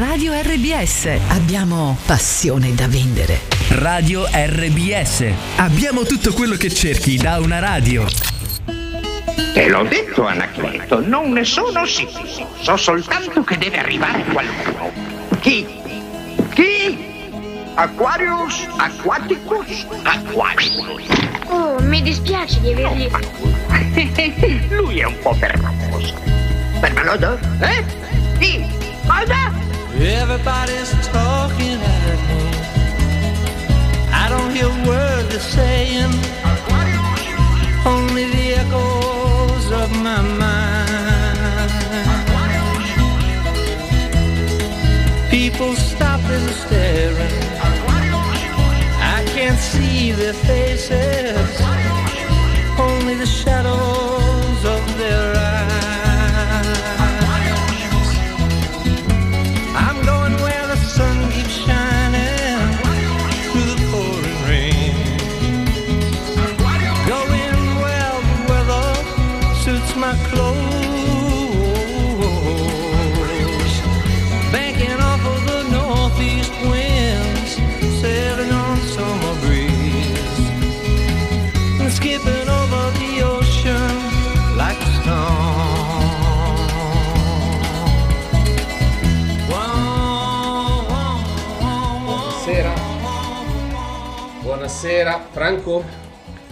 Radio RBS. Abbiamo passione da vendere. Radio RBS. Abbiamo tutto quello che cerchi da una radio. Te l'ho detto, Anacleto, non ne sono sicuro. So soltanto che deve arrivare qualcuno. Chi? Chi? Aquarius? Aquaticus? Aquaticus. Oh, mi dispiace di avergli... Lui è un po' permaloso. Permaloso? Eh? Chi? Cosa? Everybody's talking at me. I don't hear a word they're saying, only the echoes of my mind. People stop and staring. I can't see their faces, only the shadows of their eyes. Buonasera, Franco.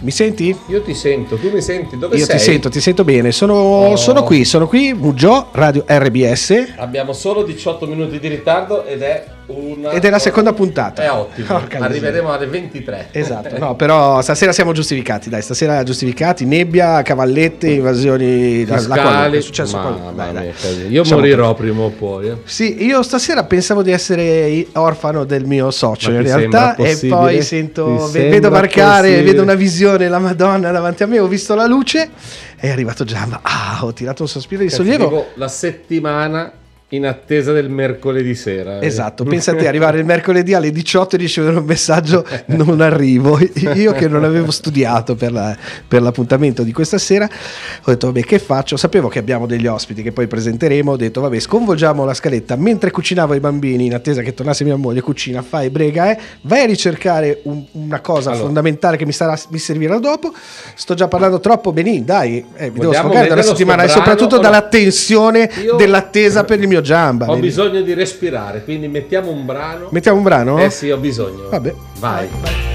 Mi senti? Io ti sento, tu mi senti? Dove Io sei? ti sento, ti sento bene. Sono, Oh. sono qui, sono qui, Mugio, Radio RBS. Abbiamo solo 18 minuti di ritardo ed è una Ed è la seconda puntata. È ottimo. Porca Arriveremo alle 23. Esatto, no, però stasera siamo giustificati, dai, stasera giustificati, nebbia, cavallette, invasioni, Fiscali. quale è successo Mamma qualcosa. Dai, dai. mia, Io Lasciamo morirò prima o poi. eh. Sì, io stasera pensavo di essere orfano del mio socio Ma in realtà e poi sento, vedo marcare, possibile? vedo una visione, la Madonna davanti a me, ho visto la luce, è arrivato Giamba, ah, ho tirato un sospiro di sollievo. la settimana in attesa del mercoledì sera. eh. Esatto, pensa a te arrivare il mercoledì alle 18 e ricevere un messaggio non arrivo. Io che non avevo studiato per, la- per l'appuntamento di questa sera, ho detto vabbè che faccio? Sapevo che abbiamo degli ospiti che poi presenteremo, ho detto vabbè sconvolgiamo la scaletta. Mentre cucinavo ai bambini in attesa che tornasse mia moglie, cucina, fai, brega, eh, vai a ricercare un- una cosa Allora. fondamentale che mi, sarà, mi servirà dopo. Sto già parlando troppo, Benin, dai, eh, mi devo Vogliamo sfogare dalla vedere lo settimana e soprattutto no? dalla tensione Io- dell'attesa per il mio Giamba. Ho Benin. bisogno di respirare, quindi mettiamo un brano. Mettiamo un brano? Eh sì, ho bisogno. Vabbè. Vai. It's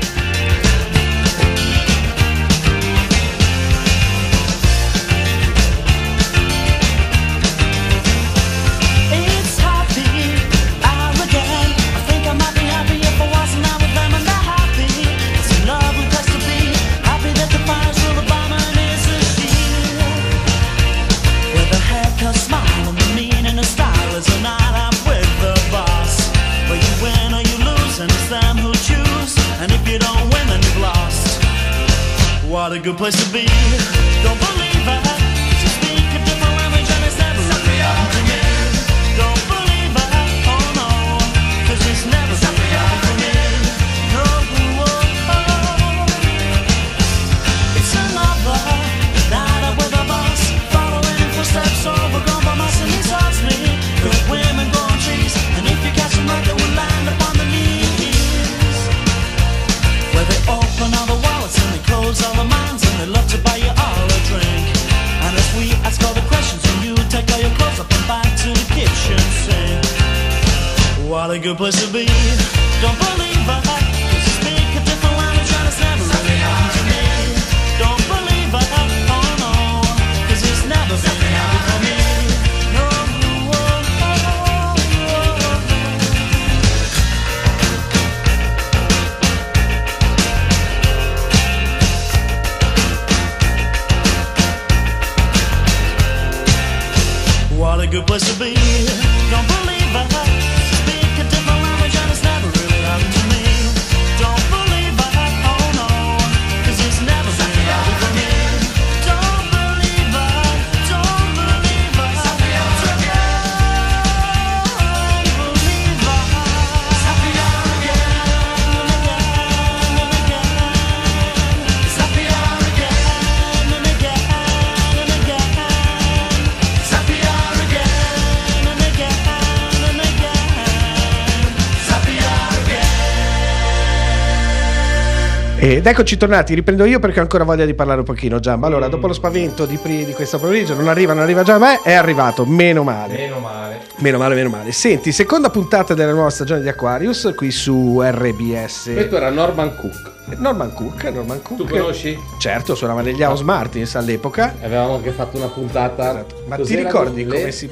Ed eccoci tornati, riprendo io perché ho ancora voglia di parlare un pochino Giamba. Allora, dopo lo spavento di, pri- di questo pomeriggio, non arriva, non arriva Giamba, eh, è arrivato, meno male. Meno male. Meno male, meno male. Senti, seconda puntata della nuova stagione di Aquarius qui su RBS. Questo era Norman Cook. Norman Cook, Norman Cook. Tu conosci? Certo, suonava negli House Martins all'epoca. Avevamo anche fatto una puntata. Esatto. Ma ti Cos'erano ricordi come si...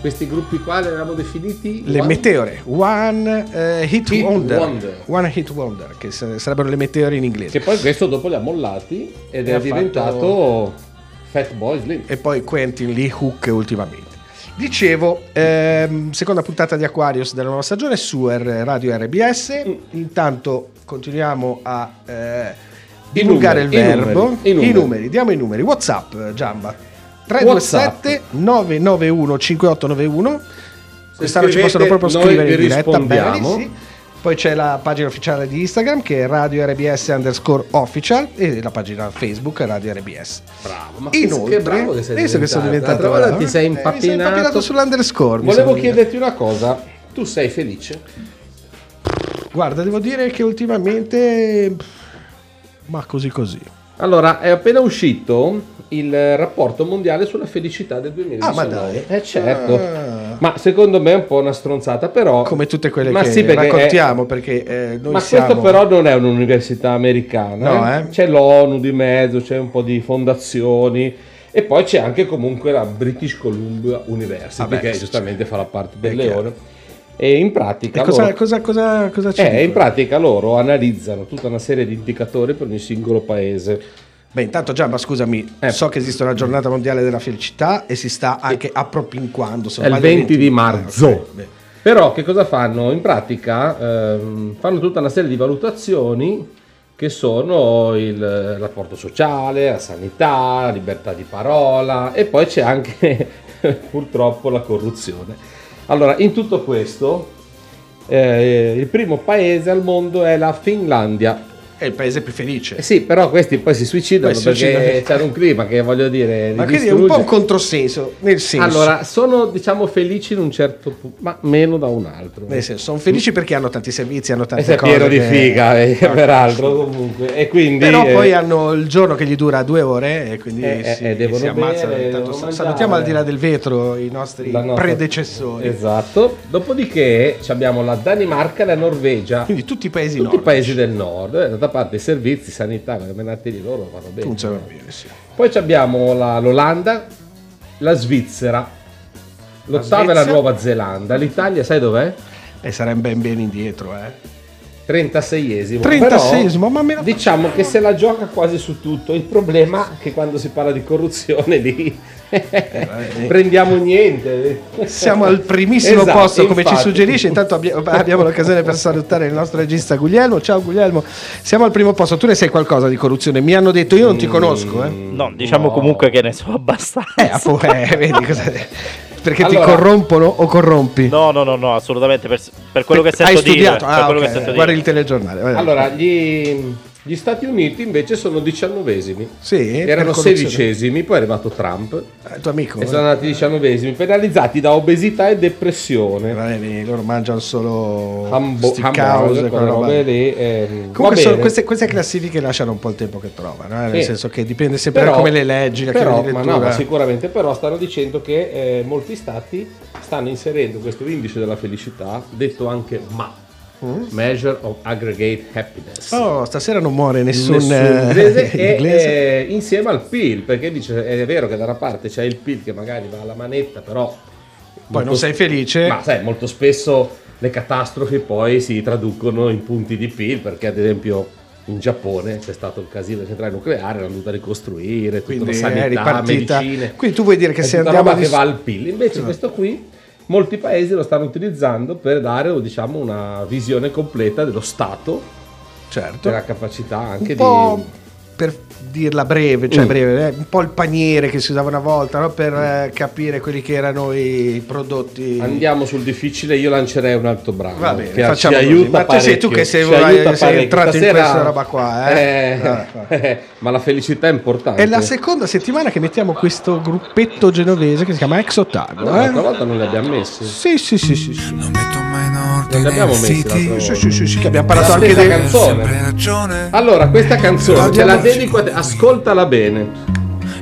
Questi gruppi qua li avevamo definiti? Le One- meteore, One eh, hit, Hit wonder. Wonder. One Hit Wonder, che sa- sarebbero le meteore in inglese. Che poi questo dopo li ha mollati ed E è diventato Fat Boy Slim. e poi Quentin Lee Hook ultimamente. Dicevo, ehm, seconda puntata di Aquarius della nuova stagione su R- Radio RBS. Mm. Intanto continuiamo a eh, divulgare numeri, il i verbo. numeri, i numeri. I numeri, diamo i numeri. WhatsApp, Giamba. 327 991 5891. Quest'anno ci possono proprio scrivere in diretta. sì. Poi c'è la pagina ufficiale di Instagram che è Radio RBS underscore official e la pagina Facebook Radio RBS. Bravo, ma Inoltre, che bravo che sei visto che sono diventato bravo, ti sei eh, mi sono impappinato. impappinato sull'underscore. Volevo chiederti una cosa. Tu sei felice? Guarda, devo dire che ultimamente. Ma così così. Allora, è appena uscito il rapporto mondiale sulla felicità del 2019. Ah, ma dai. Eh certo. Ah. Ma secondo me è un po' una stronzata, però... Come tutte quelle Ma che sì, perché è- raccontiamo, perché eh, noi Ma siamo. questo però non è un'università americana. No, eh. eh? C'è l'ONU di mezzo, c'è un po' di fondazioni e poi c'è anche comunque la British Columbia University Vabbè, che giustamente fa la parte del È leone. E in pratica... E cosa, loro- cosa, cosa, cosa ci eh, in pratica loro analizzano tutta una serie di indicatori per ogni singolo paese. Beh, intanto già, ma scusami, Eh. so che esiste una giornata mondiale della felicità e si sta anche appropinquando. se È il sbaglio, 20 di marzo. Ah, ok, beh. Però che cosa fanno? In pratica ehm, fanno tutta una serie di valutazioni che sono il rapporto sociale, la sanità, la libertà di parola e poi c'è anche purtroppo la corruzione. Allora, in tutto questo, eh, il primo paese al mondo è la Finlandia. È il paese più felice. Eh sì, però questi poi si suicidano Poi perché c'è un clima che voglio dire... Ma quindi è un po' un distrugge. controsenso, nel senso. Allora, sono diciamo felici in un certo punto, ma meno da un altro. Nel senso, sono felici perché hanno tanti servizi, hanno E tante sei cose. pieno di che- figa, eh, peraltro, comunque. E quindi... Però eh, poi hanno il giorno che gli dura due ore e quindi Eh, eh, si, eh, devono si ammazzano. bere, Intanto salutiamo al di là del vetro i nostri nostra- predecessori. Esatto. Dopodiché abbiamo la Danimarca e la Norvegia. Quindi tutti i paesi tutti i paesi del nord. Eh, D'altra parte i servizi sanità, come menati di loro vanno bene. funzionano bene, sì. Poi ci abbiamo la- l'Olanda, la Svizzera, l'ottava è la. Nuova Zelanda. L'Italia, sai dov'è? E sarebbe ben bene indietro, eh. 36esimo. 36esimo, Però, ma me la- diciamo che se la gioca quasi su tutto. Il problema è che quando si parla di corruzione lì prendiamo niente. Siamo al primissimo Esatto, posto, come ci infatti. suggerisce. Intanto abbi- abbiamo l'occasione per salutare il nostro regista Guglielmo. Ciao Guglielmo, siamo al primo posto. Tu ne sai qualcosa di corruzione? Mi hanno detto, io non ti conosco, eh. No, diciamo No. comunque che ne so abbastanza. Eh, eh, vedi cosa. Perché Allora- ti corrompono o corrompi? No, no, no, no, assolutamente. Per, per quello che sento Hai dire. studiato? per Ah, quello ok. che sento Guardi dire. il telegiornale. vai. Allora, gli, gli Stati Uniti invece sono diciannovesimi. Sì, Erano sedicesimi, poi è arrivato Trump Eh, tuo amico. e sono andati diciannovesimi, penalizzati da obesità e depressione. Eh, vedi, loro mangiano solo Hambo- hamburger, quelle robe lì. ehm, Comunque sono- queste, queste classifiche lasciano un po' il tempo che trovano, eh, nel Sì. senso che dipende sempre Però- da come le leggi, la però, ma no, ma sicuramente però stanno dicendo che eh, molti stati stanno inserendo questo indice della felicità, detto anche MA, Measure of Aggregate Happiness. Mm? Oh, stasera non muore nessun, Nessun eh, inglese, e, inglese. eh, insieme al PIL, perché dice è vero che da una parte c'è il PIL che magari va alla manetta, però Poi molto non sei felice. ma sai, molto spesso le catastrofi poi si traducono in punti di PIL, perché ad esempio in Giappone c'è stato il casino della centrale nucleare, l'hanno dovuta ricostruire, tutta Quindi la sanità, medicine. Quindi tu vuoi dire che se andiamo roba a che vis- va al PIL. Invece questo qui molti paesi lo stanno utilizzando per dare diciamo, una visione completa dello Stato, certo. della capacità anche di... per dirla breve, cioè Mm. breve, eh, un po' il paniere che si usava una volta no? per eh, capire quelli che erano i prodotti. Andiamo sul difficile, io lancerei un altro brano. Va bene, che facciamo ci così. aiuta Ma tu sei tu che sei- aiuta sei entrato in Stasera- questa roba qua, eh? Eh, Ah, ah. ma la felicità è importante. È la seconda settimana che mettiamo questo gruppetto genovese che si chiama Ex Ottago. No, eh? L'altra volta non li abbiamo messi. Sì, sì, sì, sì, sì. Non metto in Non abbiamo volta. Sì, sì, sì, sì, che abbiamo parlato La anche dei... canzone. Allora, questa canzone te la dedico a te, ascoltala bene.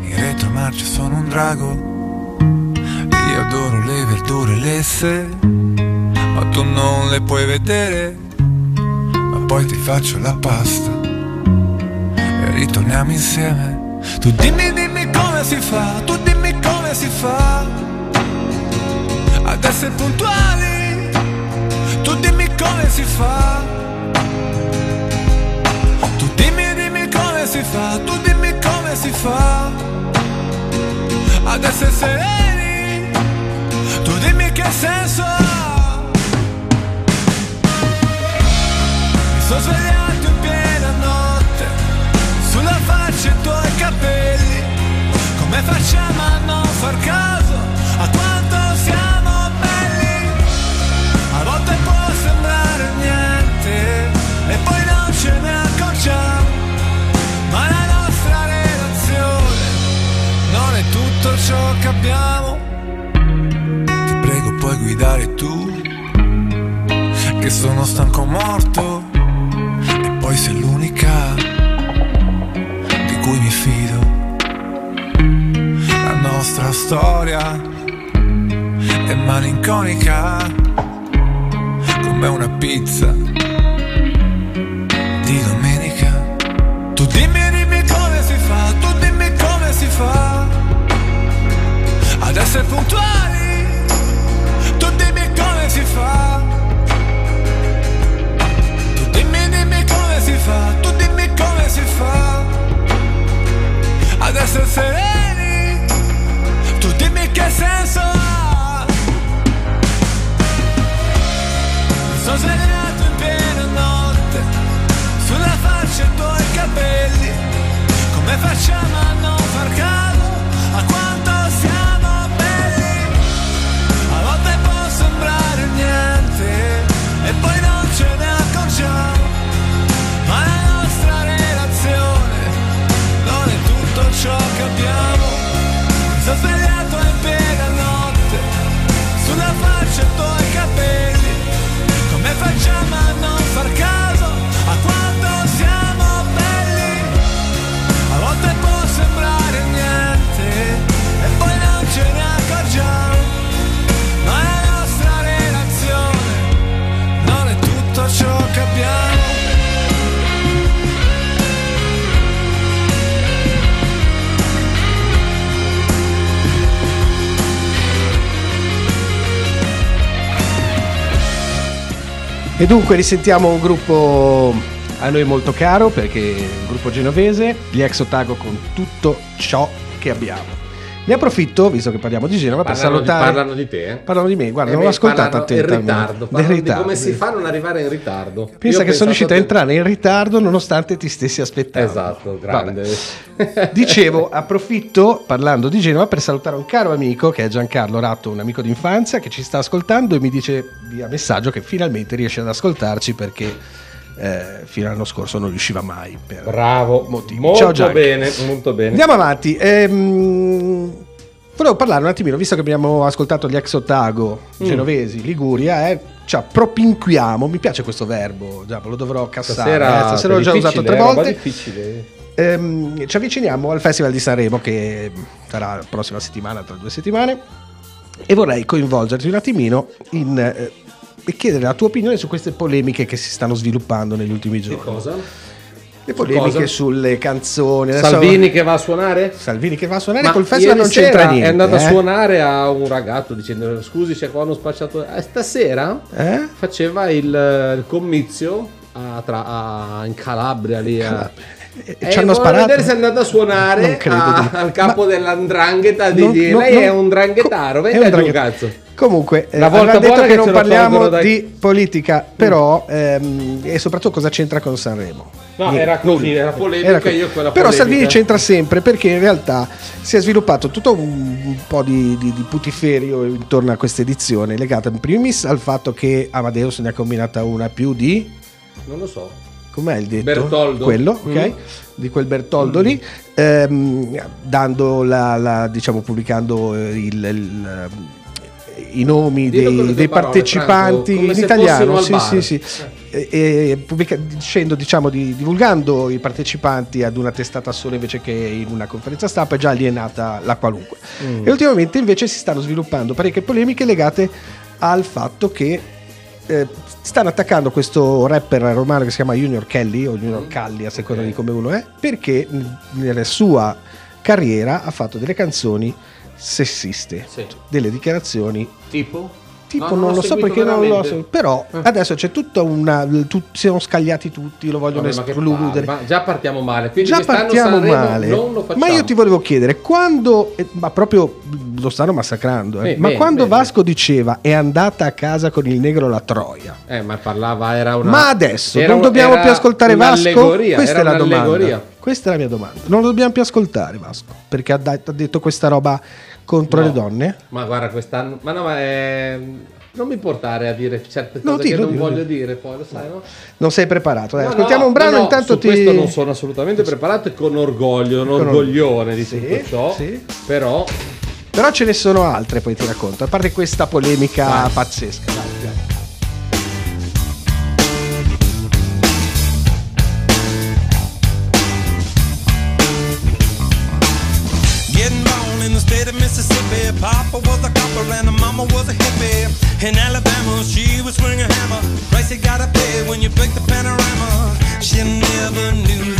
In retromarcia sono un drago. Io adoro le verdure lesse. Ma tu non le puoi vedere. Ma poi ti faccio la pasta. E ritorniamo insieme. Tu dimmi, dimmi come si fa. Tu dimmi come si fa. Ad essere puntuali. Tu dimmi come si fa. Tu dimmi, dimmi come si fa, tu dimmi come si fa ad essere sereni, tu dimmi che senso ha. Mi sono svegliato in piena notte, sulla faccia i tuoi capelli, come facciamo a non far caso a quanto abbiamo. Ti prego puoi guidare tu, che sono stanco morto e poi sei l'unica di cui mi fido. La nostra storia è malinconica come una pizza essere puntuali. Tu dimmi come si fa. Tu dimmi, dimmi come si fa, tu dimmi come si fa ad essere sereni. Tu dimmi che senso ha. Sono svegliato in piena notte Sulla faccia i tuoi capelli Come facciamo a non far caso E dunque risentiamo un gruppo a noi molto caro perché è un gruppo genovese, gli ex Otago con tutto ciò che abbiamo. Ne approfitto, visto che parliamo di Genova, per Parlano di, salutare... parlano di te. eh? Parlano di me, guarda, Eh non beh, ho ascoltato parlano in attentamente. ritardo, parlano ritardo, come si fa a non arrivare in ritardo. Pensa Io che sono riuscito a entrare in ritardo nonostante ti stessi aspettando. Esatto, grande. Vabbè. Dicevo, approfitto parlando di Genova per salutare un caro amico che è Giancarlo Ratto, un amico d'infanzia che ci sta ascoltando e mi dice via messaggio che finalmente riesce ad ascoltarci perché eh, fino all'anno scorso non riusciva mai. Bravo, motivi. molto Ciao bene, molto bene. Andiamo avanti. Ehm, volevo parlare un attimino, visto che abbiamo ascoltato gli ex Otago Mm. genovesi, Liguria, eh, cioè propinquiamo, mi piace questo verbo, già lo dovrò cassare, Stasera, eh, stasera l'ho già usato tre eh, volte. difficile. Ehm, ci avviciniamo al Festival di Sanremo che sarà la prossima settimana, tra due settimane, e vorrei coinvolgerti un attimino in, eh, e chiedere la tua opinione su queste polemiche che si stanno sviluppando negli ultimi Che giorni. cosa? Le polemiche Cosa? sulle canzoni. adesso- Salvini che va a suonare? Salvini che va a suonare Ma col festival non c'entra niente. È andato eh? a suonare a un ragazzo dicendo scusi c'è qua uno spacciato. Eh, stasera Eh? faceva il, il commizio a tra- a- in Calabria lì. A, E e ci hanno sparato. vedere se è andato a Non suonare credo a- di- al capo Ma- dell'andrangheta di Non- di- non- Lei non- è un dranghetaro, co- è venga un cazzo. Comunque, eh, La volta aveva detto che che non parliamo tolgono dai- di politica, però, ehm, e soprattutto cosa c'entra con Sanremo. No, Niente, era così, nulla. era polemica, Era così. io quella Però polemica. Salvini c'entra sempre perché in realtà si è sviluppato tutto un, un po' di, di, di putiferio intorno a questa edizione, legata in primis al fatto che Amadeus ne ha combinata una più di Non lo so. Com'è il detto? Bertoldo. Quello, ok? Mm. Di quel Bertoldo lì, ehm, dando la, la- diciamo, pubblicando eh, il, il, i nomi dei, dei parole, partecipanti Franco, in italiano, sì, sì, sì. E, e pubblica- dicendo, diciamo, di, divulgando i partecipanti ad una testata sola invece che in una conferenza stampa è già alienata la qualunque. Mm. E ultimamente invece si stanno sviluppando parecchie polemiche legate al fatto che eh, stanno attaccando questo rapper romano che si chiama Junior Kelly o Junior Calli a seconda di come uno è perché nella sua carriera ha fatto delle canzoni sessiste Sì. delle dichiarazioni Tipo? Tipo No, non l'ho lo so perché non lo veramente. so però Eh. adesso c'è tutta una tu- siamo scagliati tutti lo vogliono Vabbè, ma escludere palle, ma già partiamo male. Quindi Già partiamo Sanremo male. Non. Ma io ti volevo chiedere, quando, eh, ma proprio lo stanno massacrando, eh, Sì, ma bene, quando bene. Vasco diceva è andata a casa con il negro la Troia, Eh, ma parlava, era una. ma adesso era non dobbiamo più ascoltare Vasco? Questa è la domanda. Questa è la mia domanda. Non lo dobbiamo più ascoltare Vasco, perché ha, da- ha detto questa roba contro No. le donne? Ma guarda, quest'anno. Ma no, ma è- Non mi portare a dire certe No, cose dillo, che non dillo, voglio dillo. dire, poi lo sai, no? Non sei preparato? Dai, No, ascoltiamo no, un brano no, no, intanto su ti... questo non sono assolutamente preparato e con orgoglio, un orgoglione di Sì, tutto ciò. sì. Però Però ce ne sono altre, poi ti racconto. A parte questa polemica Vai. pazzesca. Dai, dai. In Alabama, she was swinging a hammer. Price you gotta pay when you break the panorama. She never knew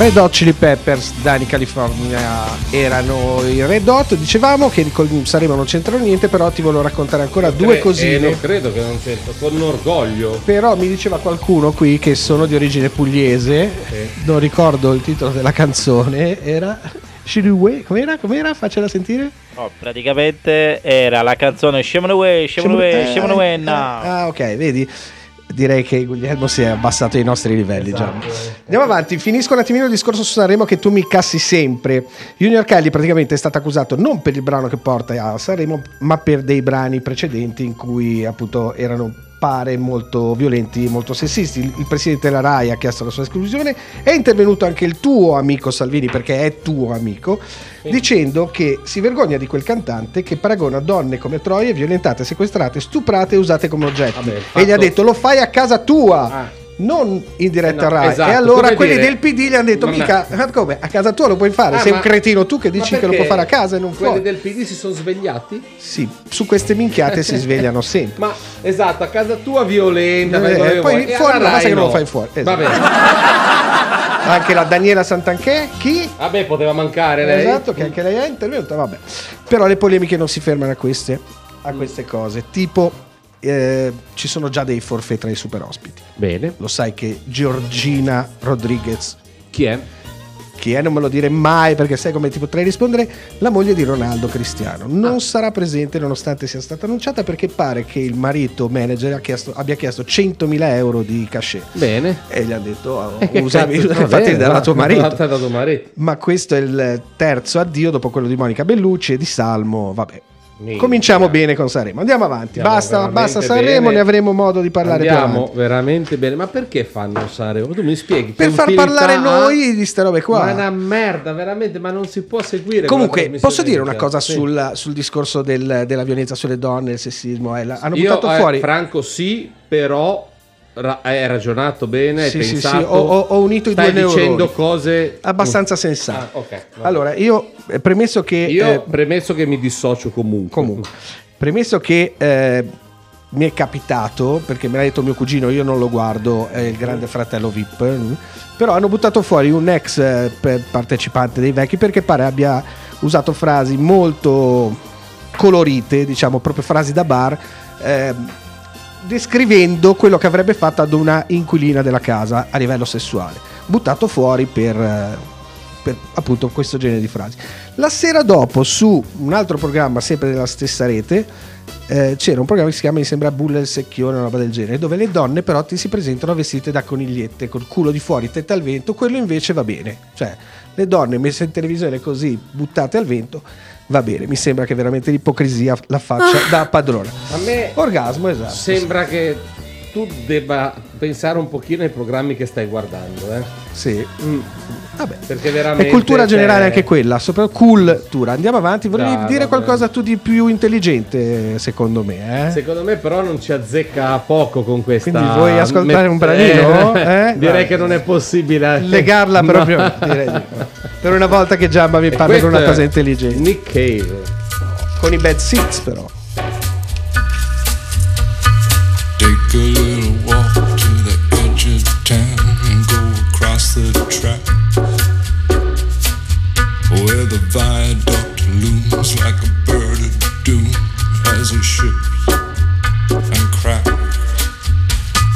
Red Hot Chili Peppers, Dani California erano i Red Hot, dicevamo che con Sanremo non c'entrano niente, però ti volevo raccontare ancora due Cre- cosine. eh, non credo che non c'entra, con orgoglio. Però mi diceva qualcuno qui che sono di origine pugliese, non ricordo il titolo della canzone, era Shiriwe, com'era? Com'era? Faccela sentire. No, praticamente era la canzone Scemone Away, Scemone Away, Eh, Scemone Away eh. Ah, ok, vedi. Direi che Guglielmo si è abbassato ai nostri livelli già. Andiamo avanti, finisco un attimino il discorso su Sanremo che tu mi cassi sempre. Junior Kelly praticamente è stato accusato non per il brano che porta a Sanremo, ma per dei brani precedenti in cui appunto erano pare molto violenti, molto sessisti. Il, presidente della RAI ha chiesto la sua esclusione, è intervenuto anche il tuo amico Salvini perché è tuo amico, dicendo che si vergogna di quel cantante che paragona donne come troie violentate, sequestrate, stuprate e usate come oggetti. Vabbè, E gli ha detto lo fai a casa tua. Ah. Non in diretta Eh no, Rai. esatto, E allora quelli dire- del PD gli hanno detto: Non è- Mica, ma come? A casa tua lo puoi fare? Ah, Sei un cretino tu che dici che lo può fare a casa e non quelli fuori. del PD si sono svegliati? Sì, su queste minchiate si svegliano sempre. Ma esatto, a casa tua violenta, Eh, che poi vuoi. Fuori no, basta Rai che non lo no. fai fuori, Va esatto. bene. Anche la Daniela Santanchè, chi? Vabbè, poteva mancare lei. Esatto, che anche lei è intervenuta, vabbè. Però le polemiche non si fermano a queste, a queste cose. Tipo, eh, ci sono già dei forfè tra i super ospiti. Bene. Lo sai che Giorgina Rodriguez, Chi è? chi è non me lo dire mai perché sai come ti potrei rispondere, la moglie di Ronaldo Cristiano. Non Ah. sarà presente nonostante sia stata annunciata perché pare che il marito manager chiesto- abbia chiesto 100.000 euro di cachet. Bene. E gli ha detto, oh, E che usami, marito. va, da tuo marito. Ma questo è il terzo addio dopo quello di Monica Bellucci e di Salmo. Vabbè. Cominciamo bene con Sanremo. Andiamo avanti. Andiamo basta, basta Sanremo, bene. ne avremo modo di parlare Andiamo veramente bene. Ma perché fanno Sanremo? Tu mi spieghi. Per far parlare noi di ste robe qua. Ma è una merda, veramente, ma non si può seguire. Comunque, posso dire una cosa Sì. sul, sul discorso del- della violenza sulle donne, il sessismo? eh, hanno Io, buttato eh, fuori. Franco, sì, però ra- hai ragionato bene, hai Sì, sì, pensato. sì, ho- ho- unito i stai due dicendo neuroni. cose abbastanza sensate. Ah, ok, va Allora, io eh, premesso che. Io eh, premesso che mi dissocio comunque. Comunque, premesso che eh, mi è capitato, perché me l'ha detto mio cugino, io non lo guardo, è il grande fratello VIP, mm, però hanno buttato fuori un ex eh, partecipante dei vecchi perché pare abbia usato frasi molto colorite, diciamo proprio frasi da bar, ehm, descrivendo quello che avrebbe fatto ad una inquilina della casa a livello sessuale, buttato fuori per... eh, per appunto questo genere di frasi. La sera dopo, su un altro programma, sempre della stessa rete, eh, c'era un programma che si chiama, mi sembra, Bulla il secchione, una roba del genere, dove le donne però ti si presentano vestite da conigliette, col culo di fuori, tetta al vento, quello invece va bene. Cioè, le donne messe in televisione così, buttate al vento, va bene. Mi sembra che veramente l'ipocrisia la faccia da padrona. A me Orgasmo, esatto. sembra che tu debba pensare un pochino ai programmi che stai guardando, eh. Sì. Mm. Vabbè. Perché veramente È cultura cioè, generale anche quella, soprattutto cultura. Andiamo avanti, volevi Dai, dire vabbè. qualcosa tu di più intelligente, secondo me, eh? Secondo me però non ci azzecca poco con questa Quindi vuoi ascoltare un branino? Eh? Direi Vai. che non è possibile Legarla No. proprio, direi di no. Per una volta che Giamba mi parla con una cosa intelligente. Nick Cave Con i bad seats però. Take a little walk to the edge of town and go across the track where the viaduct looms like a bird of doom as it ships and cracks.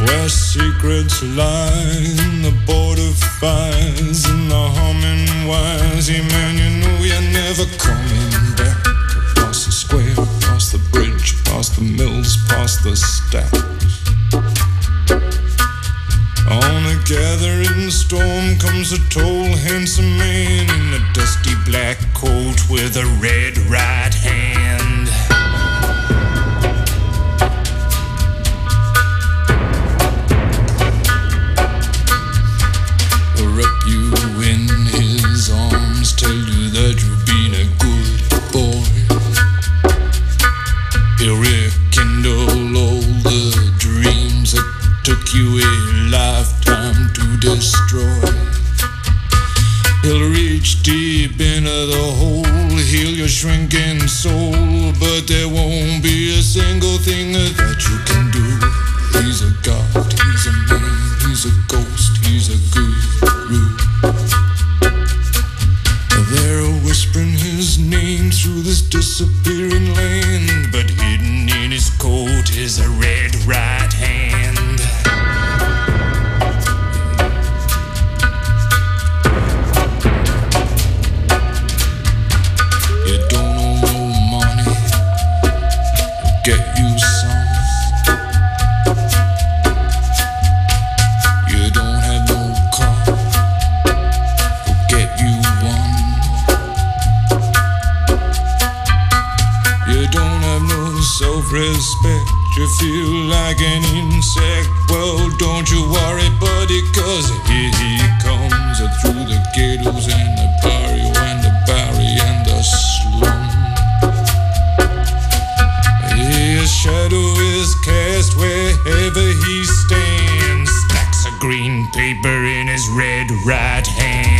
Where secrets lie in the border fires Yeah, man, you know you're never coming back. Across the square, across the bridge, past the mills, past the stacks. On a gathering storm comes a tall, handsome man in a dusty black coat with a red right hand. Shrinking right hand.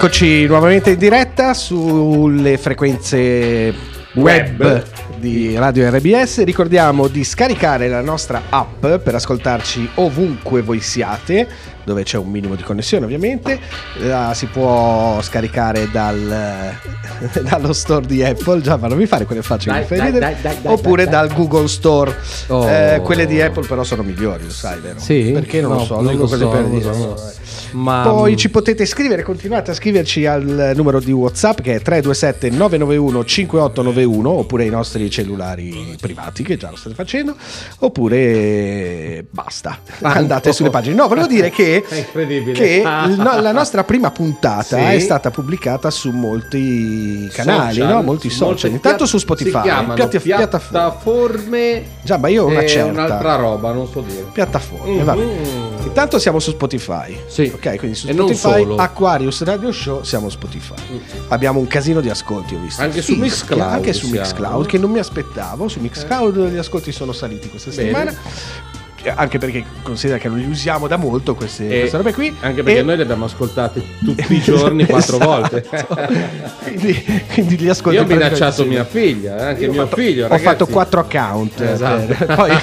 Eccoci nuovamente in diretta sulle frequenze web, Web. di Radio RBS. Ricordiamo di scaricare la nostra app per ascoltarci ovunque voi siate, dove c'è un minimo di connessione ovviamente. La si può scaricare dal, dallo store di Apple, già non mi fare quelle facce che Dai, mi fai dai, ridere, dai, oppure dal Google Store. Oh. Eh, quelle di Apple però sono migliori, lo sai, vero? Sì? Perché non No, lo so, non dico so, per non lo dire. so, so. Ma Poi mm, ci potete scrivere, continuate a scriverci al numero di WhatsApp che è 327 991 5891 oppure ai nostri cellulari privati che già lo state facendo oppure basta, andate sulle pagine. No, volevo dire che, Che il- no, la nostra prima puntata Sì. è stata pubblicata su molti canali, social, no? molti su social, intanto su Spotify, piatti- piattaforme. Già, ma io ho una certa. un'altra roba, non so dire. Piattaforme, Mhm. vabbè. Intanto siamo su Spotify. Sì. Ok, quindi su E Spotify. Aquarius Radio Show, siamo Spotify. Abbiamo un casino di ascolti, ho visto. Anche su Sì, Mixcloud Anche su siamo. Mixcloud, che non mi aspettavo. Su Mixcloud gli ascolti sono saliti questa Bene. settimana. Eh, Anche perché considera che non li usiamo da molto queste, E queste robe qui. Anche perché E- noi le abbiamo ascoltate tutti i giorni quattro Esatto. volte. quindi, quindi li ascolti Io ho minacciato mia figlia, eh, anche Io mio fatto- figlio. Ho ragazzi. fatto quattro account. eh, Esatto. per- poi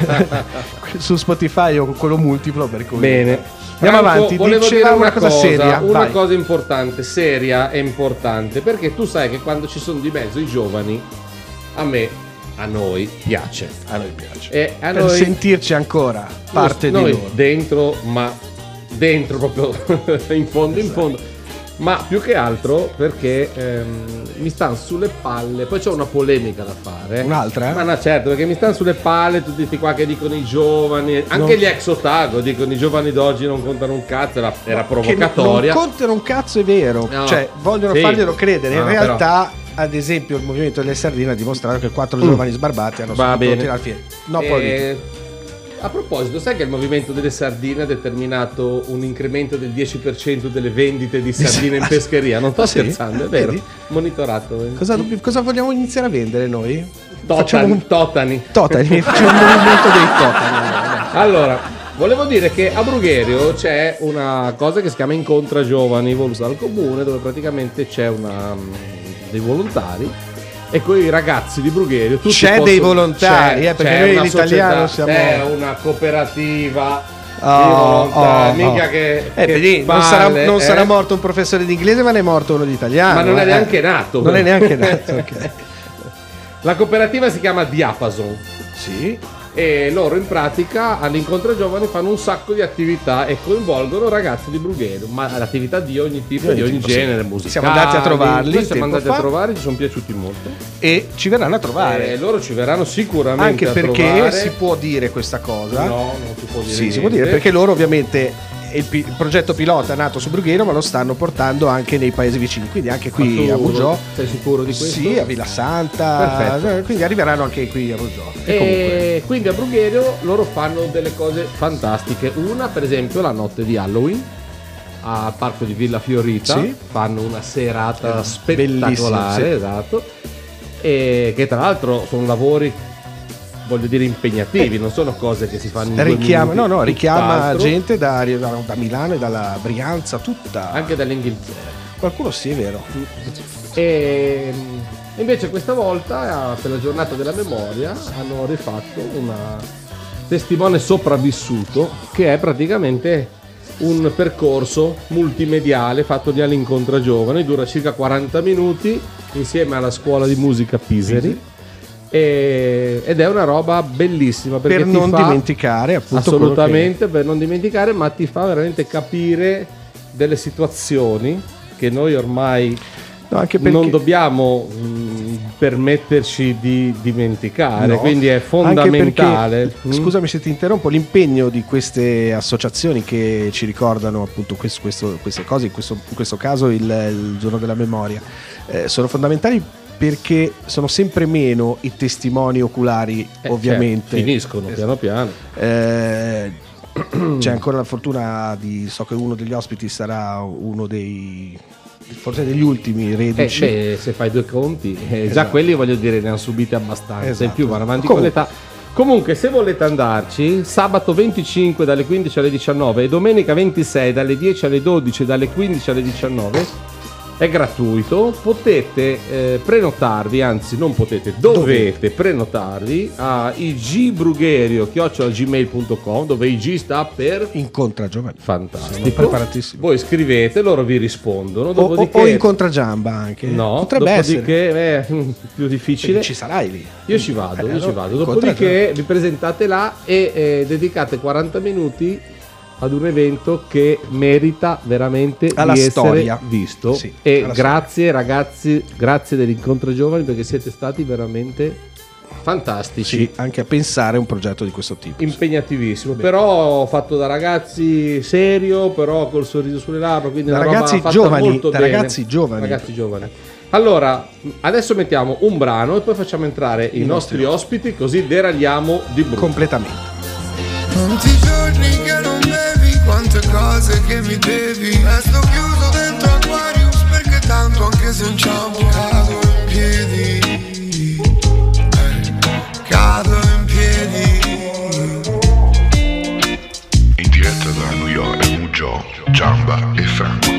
su Spotify ho quello multiplo per cui. Bene. Andiamo Franco, avanti. Volevo dire una cosa seria. Una vai. cosa importante, seria e importante. Perché tu sai che quando ci sono di mezzo i giovani, a me, a noi piace. A noi piace. E a per noi sentirci ancora parte noi di loro. dentro, ma dentro proprio in fondo, in fondo. Ma più che altro perché ehm, mi stanno sulle palle. Poi c'è una polemica da fare. Un'altra? Ma no, certo, perché mi stanno sulle palle tutti questi qua che dicono i giovani. Anche Non- gli ex otago dicono i giovani d'oggi non contano un cazzo. Era, era provocatoria. non contano un cazzo, è vero. No. Cioè, vogliono Sì. farglielo credere. In No, realtà, ad esempio, il movimento delle sardine ha dimostrato che quattro giovani sbarbati hanno Mm. Va saputo bene. tirare fieri. No, poi Eh, a proposito, sai che il movimento delle sardine ha determinato un incremento del 10% delle vendite di sardine in pescheria? Non sto Ah, sì? scherzando, è vero. Vedi? Monitorato. cosa, cosa vogliamo iniziare a vendere noi? Totani. Un Totani. totani, facciamo un movimento dei totani. Allora, volevo dire che a Brugherio c'è una cosa che si chiama Incontra Giovani voluta dal comune, dove praticamente c'è una, mm, dei volontari. E con i ragazzi di Brugherio tutti C'è dei volontari, eh, perché noi l'italiano società, siamo- È una cooperativa Oh, oh, mica oh. che, Eh, che vedi, non, palle, sarà, non eh. sarà morto un professore di inglese, ma ne è morto uno di italiano. Ma non è eh. neanche nato. Non è neanche nato, ok. La cooperativa si chiama Diapason. Sì. E loro in pratica all'incontro giovani fanno un sacco di attività e coinvolgono ragazzi di Brugherio, ma attività di ogni tipo, Di ogni sì. genere, musicali. Siamo andati a trovarli siamo andati fa. a trovare, ci sono piaciuti molto. E ci verranno a trovare. E loro ci verranno sicuramente Anche perché si può dire questa cosa. No, non si può dire. Sì, si può dire perché loro ovviamente il, il progetto pilota è nato su Brugherio, ma lo stanno portando anche nei paesi vicini, quindi anche qui a tu Burgiò. Sei sicuro di questo? Sì, a Villa Santa, Perfetto. eh, quindi arriveranno anche qui a Burgiò. E comunque, E quindi a Brugherio loro fanno delle cose fantastiche. Una, per esempio, la notte di Halloween al parco di Villa Fiorita. Sì. Fanno una serata spettacolare, sì. esatto. E che tra l'altro sono lavori, voglio dire, impegnativi, non sono cose che si fanno richiama, minuti, no, no, richiama gente da, da- Milano e dalla Brianza tutta. Anche dall'Inghilterra. Qualcuno sì, è vero. E mm, invece questa volta, eh, per la giornata della memoria, hanno rifatto una testimone sopravvissuto che è praticamente un percorso multimediale fatto di all'incontra giovani, dura circa 40 minuti insieme alla scuola di musica Piseri. E- ed è una roba bellissima Per non fa- dimenticare, appunto, assolutamente per non dimenticare ma ti fa veramente capire delle situazioni che noi ormai No, perché- non dobbiamo mh, permetterci di dimenticare No, quindi è fondamentale perché, Mm? scusami se ti interrompo, l'impegno di queste associazioni che ci ricordano appunto questo- questo- queste cose, in questo, in questo caso il, il giorno della memoria, eh, sono fondamentali perché sono sempre meno i testimoni oculari, Eh, ovviamente. certo, finiscono piano piano Eh, c'è ancora la fortuna di so che uno degli ospiti sarà uno dei forse degli ultimi Eh, reduci beh, se fai due conti, eh, già Esatto. quelli voglio dire ne hanno subiti abbastanza. Esatto. In più vanno avanti Comunque. con l'età. Comunque, se volete andarci, sabato 25 dalle 15 alle 19 e domenica 26 dalle 10 alle 12 e dalle 15 alle 19 è gratuito. Potete eh, prenotarvi, anzi, non potete, dovete prenotarvi a igbrugherio.gmail.com dove IG sta per incontra giovani fantastico. Sono preparatissimi. Voi scrivete, loro vi rispondono. o, o, Dopodiché, o incontra Giamba anche No, potrebbe essere dopodiché è più difficile. ci sarai lì Io ci vado, Eh, io ci allora, vado. incontra Dopodiché vi presentate là e eh, dedicate 40 minuti ad un evento che merita veramente Alla di storia. essere visto. Sì, e grazie ragazzi, grazie dell'incontro giovani perché siete stati veramente fantastici. Sì, anche a pensare a un progetto di questo tipo Impegnativissimo, però fatto da ragazzi serio, però col sorriso sulle labbra, quindi Da ragazzi fatta giovani, molto da bene. ragazzi giovani. Ragazzi giovani. Allora, adesso mettiamo un brano e poi facciamo entrare i, nostri, ospiti così deragliamo di brutto. Completamente. Quanti giorni che non cose che mi devi. Resto chiuso dentro Aquarius perché tanto anche se inciampo cado in piedi. Eh, Cado in piedi. In diretta da New York, Muggio, Giamba e Franco.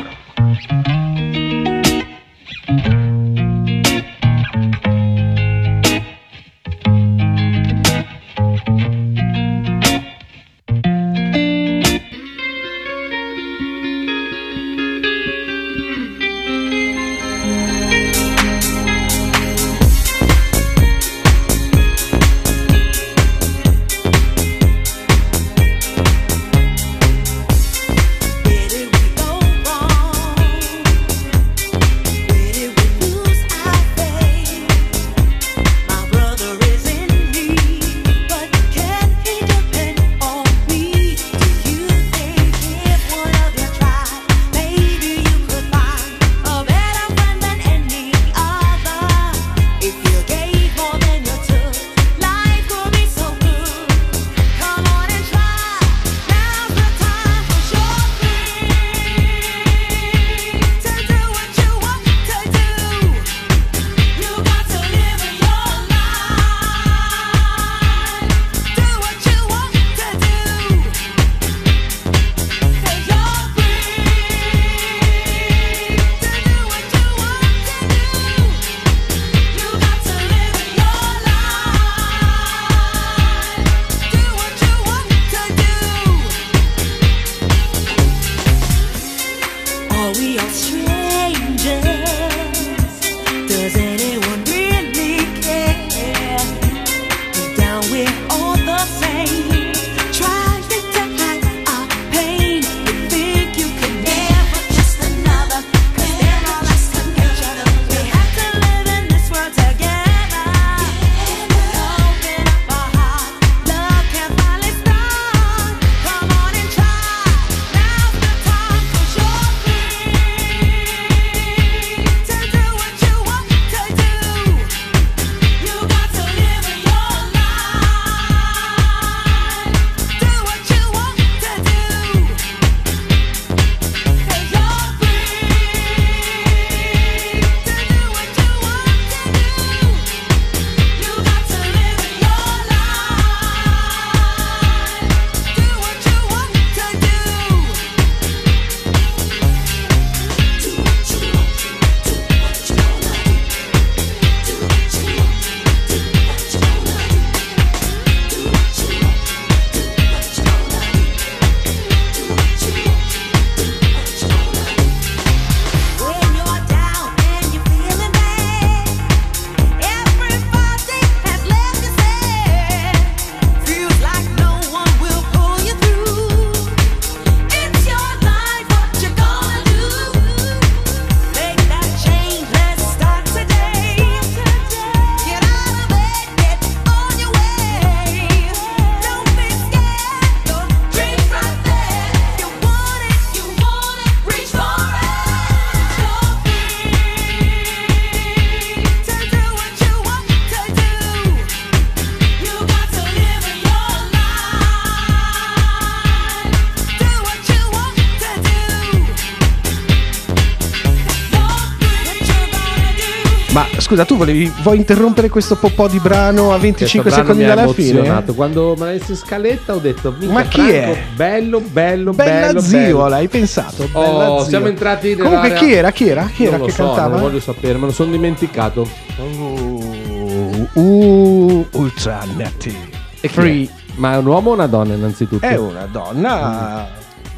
Scusa, tu volevi, vuoi interrompere questo po' di brano a 25 Questo brano secondi dalla fine? Quando me l'hai messo in scaletta ho detto "Minchia, Ma chi Franco, è? Bello, bello, Bella bello. zio, bello. l'hai pensato? Oh, Bella zio. siamo entrati Comunque nell'area- chi era? Chi era? Chi era che so, cantava? Non voglio sapere, me lo sono dimenticato. Uh, uh, Ultranati. E free. Ma è un uomo o una donna innanzitutto? È una donna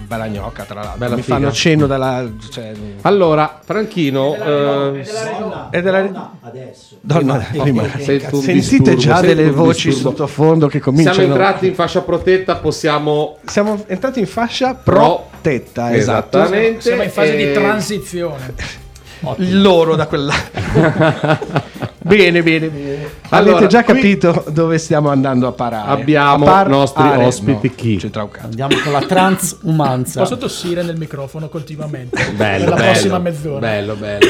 balagnocca, tra l'altro. Bella Mi figa. fanno cenno dalla. Cioè, Allora, Franchino, eh, è della Adesso. donna. prima. sento un Sentite disturbo, già delle voci sottofondo che cominciano. siamo entrati in fascia protetta, possiamo Siamo entrati in fascia Pro- protetta, esatto. Esattamente. Siamo in fase e- di transizione. Loro da quella. bene, bene, bene. Allora, Avete già qui- capito dove stiamo andando a parare? Abbiamo A par- nostri are- ospiti no, chi? c'entra un cazzo. Andiamo con la transumanza. Posso tossire nel microfono continuamente Bello, per la bello, prossima mezz'ora. Bello, bello.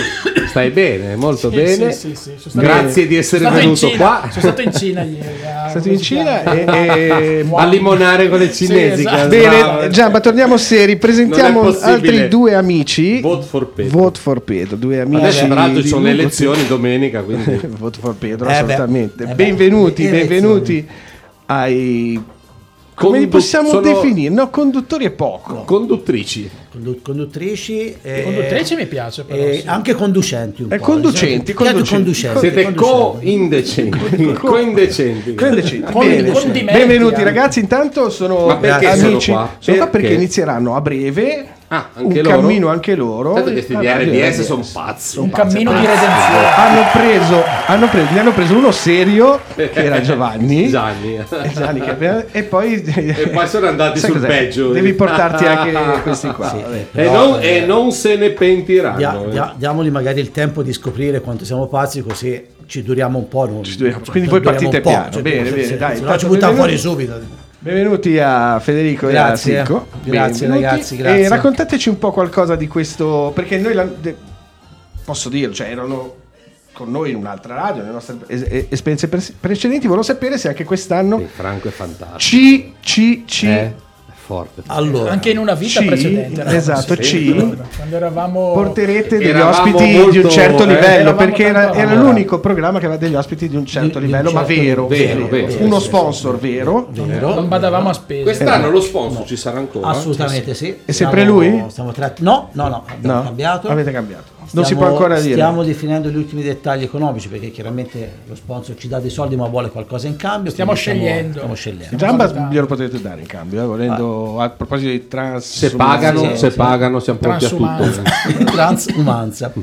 Stai bene, molto Sì, bene. sì, sì, sì, sono stato- Grazie di essere sono stato venuto qua. Sono stato in Cina ieri. a- Stato come in Cina e, e- A limonare con le cinesi. esatto. Bene, andavano. Giamba, torniamo seri. Presentiamo altri due amici. Vote for Pedro. Vote for Pedro, due amici. Adesso tra l'altro ci sono le elezioni domenica, quindi Vote for Pedro, Eh beh, assolutamente. eh beh, benvenuti, elezioni. benvenuti ai. Come li possiamo sono- definire? No, conduttori è poco. conduttrici. Condu- conduttrici e, Conduttrici mi piace però. e sì. anche conducenti un Eh, po'. conducenti, altro conducenti. conducenti, Siete co-indecenti. Co-indecenti. Benvenuti anche. ragazzi, intanto sono Ma perché amici. sono qua? Sono qua perché Perché? inizieranno a breve Ah, un anche loro. cammino anche loro. Tanto questi di RDS sono pazzi. un cammino di redenzione. hanno preso, hanno preso, ne hanno preso uno serio che era Giovanni. Gianni. E Gianni che abbiamo- e poi E poi sono andati sul cos'è? peggio. Devi portarti anche questi qua. vabbè. E non, e non se ne pentiranno. Dia- eh. dia- diamogli magari il tempo di scoprire quanto siamo pazzi così ci duriamo un po'. non- Ci duriamo- cioè, quindi voi partite un piano. cioè, Bene, se- bene, se- dai, se no intanto ci buttiamo fuori subito. Benvenuti a Federico Grazie, e a Sicco. grazie, Benvenuti. ragazzi, grazie. E raccontateci un po' qualcosa di questo, perché noi la- de- posso dirlo, cioè erano con noi in un'altra radio, nelle nostre es- es- esperienze pre- precedenti, volevo sapere se anche quest'anno Sì, Franco è fantastico. ci ci ci Eh, forte. Allora, Anche in una vita Ci- precedente. esatto, ci- Quando eravamo porterete degli Eravamo ospiti di un molto- certo eh, livello, perché era, era l'unico programma che aveva degli ospiti di un certo Di- di un livello, ma certo vero, livello. Vero, vero, uno sì, sì, sponsor vero. vero? non badavamo a spese. Quest'anno lo sponsor ci sarà ancora. Assolutamente sì. È sempre Stiamo- lui? Stiamo tra- No, no, no, abbiamo No, cambiato. avete cambiato. Non si Stiamo- può ancora dire. Stiamo definendo gli ultimi dettagli economici perché chiaramente lo sponsor ci dà dei soldi ma vuole qualcosa in cambio. Stiamo scegliendo. Stiamo scegliendo. Giamba glielo potete dare in cambio, eh, volendo a proposito di trans. Se pagano, Sì, se sì. pagano, siamo pronti a Transumanza. tutto. Transumanza.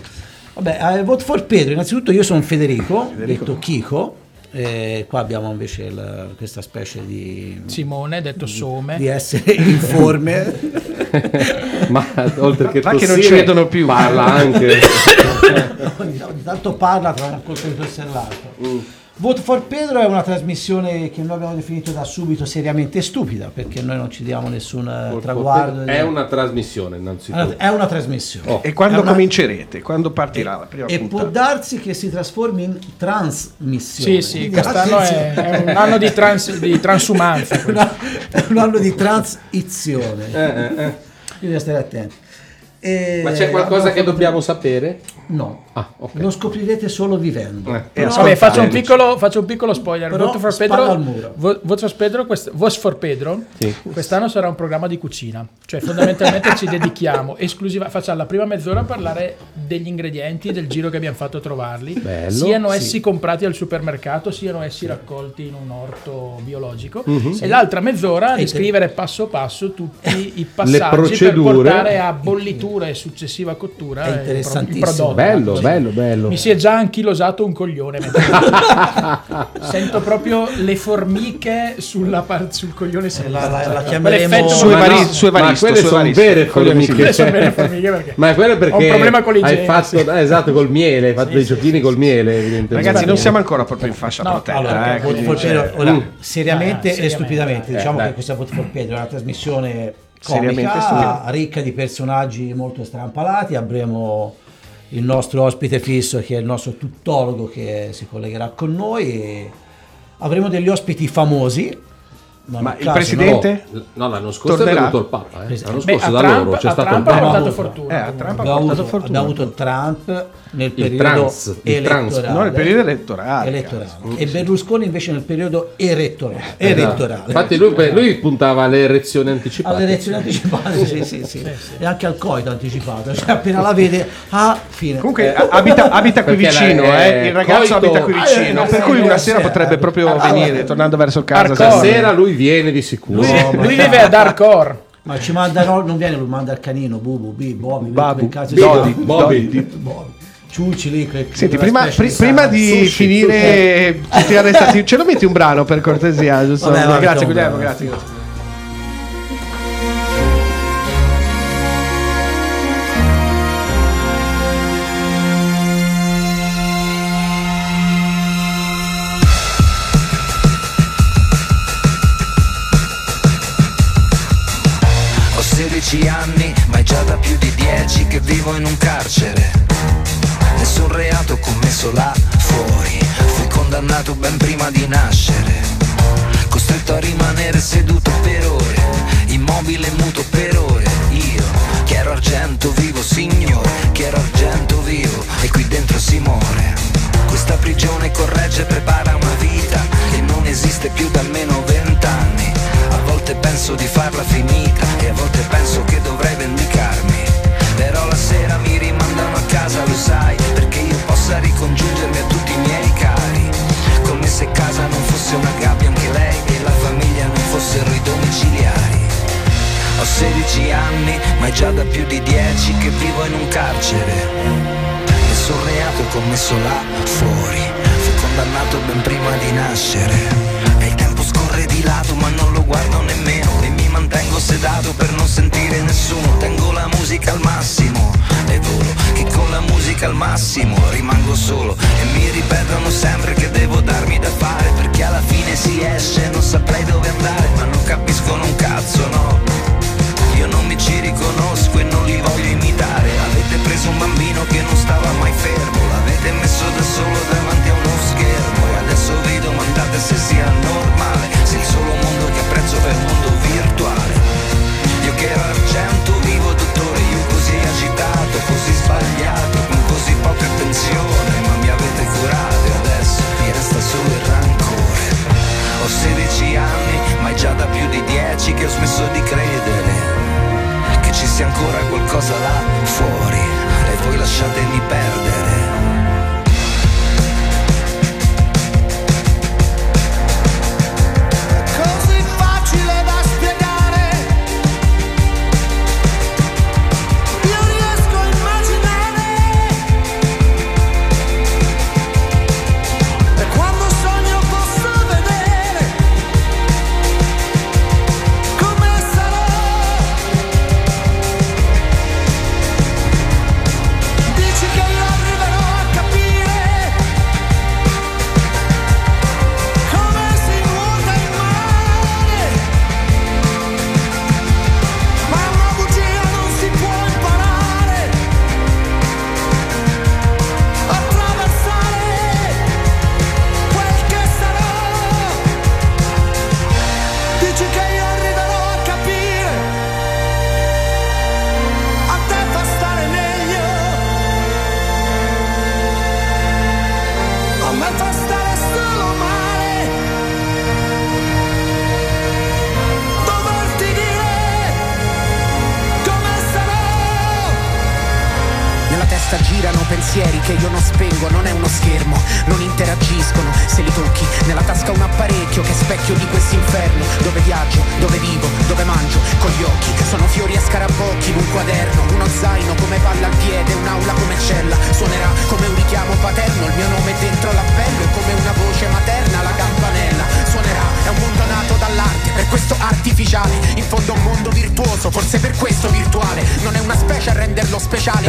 Vabbè, eh, vote for Pedro. Innanzitutto io sono Federico, detto Chico. E qua abbiamo invece il- questa specie di, Simone, detto Some. di essere informe. Ma oltre che Ma che non tossire, ci vedono più. Parla anche. ogni, ogni tanto parla tra un colpo di tosse e Vote for Pedro è una trasmissione che noi abbiamo definito da subito seriamente stupida perché noi non ci diamo nessun eh, traguardo. È una trasmissione, innanzitutto. È una trasmissione. Oh. E quando una- comincerete? Quando partirà la prima E può puntata? darsi che si trasformi in trasmissione. Sì, sì, quest'anno è, è un anno di, trans- di transumanza. È un anno di transizione. Eh, eh, eh. Quindi stare attenti. E- Ma c'è qualcosa che dobbiamo sapere? No, Ah, ok. lo scoprirete solo vivendo. Eh. Però- Vabbè, faccio un, piccolo, faccio un piccolo spoiler. Vote for Pedro, al muro. Vo- Vote for Pedro, quest- Vote for Pedro Sì. quest'anno sarà un programma di cucina. Cioè, fondamentalmente ci dedichiamo esclusiva, facciamo la prima mezz'ora a parlare degli ingredienti, del giro che abbiamo fatto a trovarli. Bello, siano sì. essi comprati al supermercato, siano essi raccolti in un orto biologico. Mhm. E l'altra mezz'ora a descrivere passo passo tutti i passaggi per procedure. portare a bollitura e successiva cottura È interessantissimo. prodotto. Bello, Sì. bello, bello. Mi si è già anchilosato un coglione. Sento proprio le formiche sulla par- sul coglione la- la- la sinistro. chiameremo- Su Evaristo, su Evaristo, ma quelle sono vere formiche. Quelle sono vere formiche perché Ma è quello perché ho un problema con hai l'igiene, fatto, sì. eh, esatto, col miele, hai fatto dei giochini col miele, evidentemente. Ragazzi, non siamo ancora proprio in fascia No, protetta. Allora, eh, quindi Mm. seriamente e stupidamente, Eh, diciamo dai. che questa Vote for Pedro è una trasmissione Seriamente comica, stupida. ricca di personaggi molto strampalati. Avremo il nostro ospite fisso che è il nostro tuttologo che si collegherà con noi. Avremo degli ospiti famosi Ma Ma il caso, presidente? No, no, l'anno scorso Tornerà? è venuto il Papa. Eh. L'anno Beh, scorso a da Trump- loro c'è stato Trump il ha Papa. portato fortuna. Eh, a Trump ha Abbiamo portato avuto, fortuna. abbiamo avuto Trump nel Il periodo trans, elettorale. No, nel periodo elettorale. elettorale. E Berlusconi invece nel periodo elettorale. Esatto. elettorale. Infatti lui, beh, lui puntava alle elezioni anticipate. alle elezioni anticipate, sì, sì, sì. E anche al coito anticipato, cioè appena la vede, ah, fine. Comunque abita, abita qui Perché vicino, la- eh, eh, il ragazzo coito- abita qui Ah, vicino, eh, per cui una eh, sera potrebbe eh, proprio ah, venire, tornando verso casa. Stasera lui viene di sicuro. Lui, No, lui vive a Darkcore. Ma ci manda, no, non viene, lui manda il canino, Bubu, Bi, Bobby, Babu, di- Bobby. Dodi. Bobby. Ciucci lì. che- Senti, prima, di prima di sushi, finire tutti arrestati, ce lo metti un brano per cortesia? Giusto? Vabbè, va, grazie Guglielmo, grazie. grazie. Da più di 10 che vivo in un carcere. Nessun reato commesso là fuori, fui condannato ben prima di nascere. Costretto a rimanere seduto per ore, immobile muto per ore. Io, che ero argento vivo, signore, che ero argento vivo, e qui dentro si muore. Questa prigione corregge e prepara una vita che non esiste più da almeno vent'anni. A volte penso di farla finita e a volte penso che dovrei vendicarmi. Sera mi rimandano a casa, lo sai, perché io possa ricongiungermi a tutti i miei cari. Come se casa non fosse una gabbia anche lei e la famiglia non fossero i domiciliari. Ho 16 anni, ma è già da più di 10 che vivo in un carcere. Nessun reato commesso là fuori, fui condannato ben prima di nascere. E il tempo scorre di lato, ma non lo guardo nemmeno. E mi mantengo sedato per non sentire nessuno. Tengo la musica al massimo e volo, che con la musica al massimo rimango solo. E mi ripetono sempre che devo darmi da fare, perché alla fine si esce, non saprei dove andare, ma non capiscono un cazzo, no. Io non mi ci riconosco e non li voglio imitare Avete preso un bambino che non stava mai fermo L'avete messo da solo davanti a uno schermo E adesso vi domandate se sia normale Se il solo mondo che apprezzo è il mondo virtuale. Io che ero argento vivo dottore Io così agitato, così sbagliato Con così poca attenzione Ma mi avete curato e adesso mi resta solo il rancore. Ho 16 anni ma è già da più di 10 che ho smesso di credere. Che ci sia ancora qualcosa là fuori e voi lasciatemi perdere.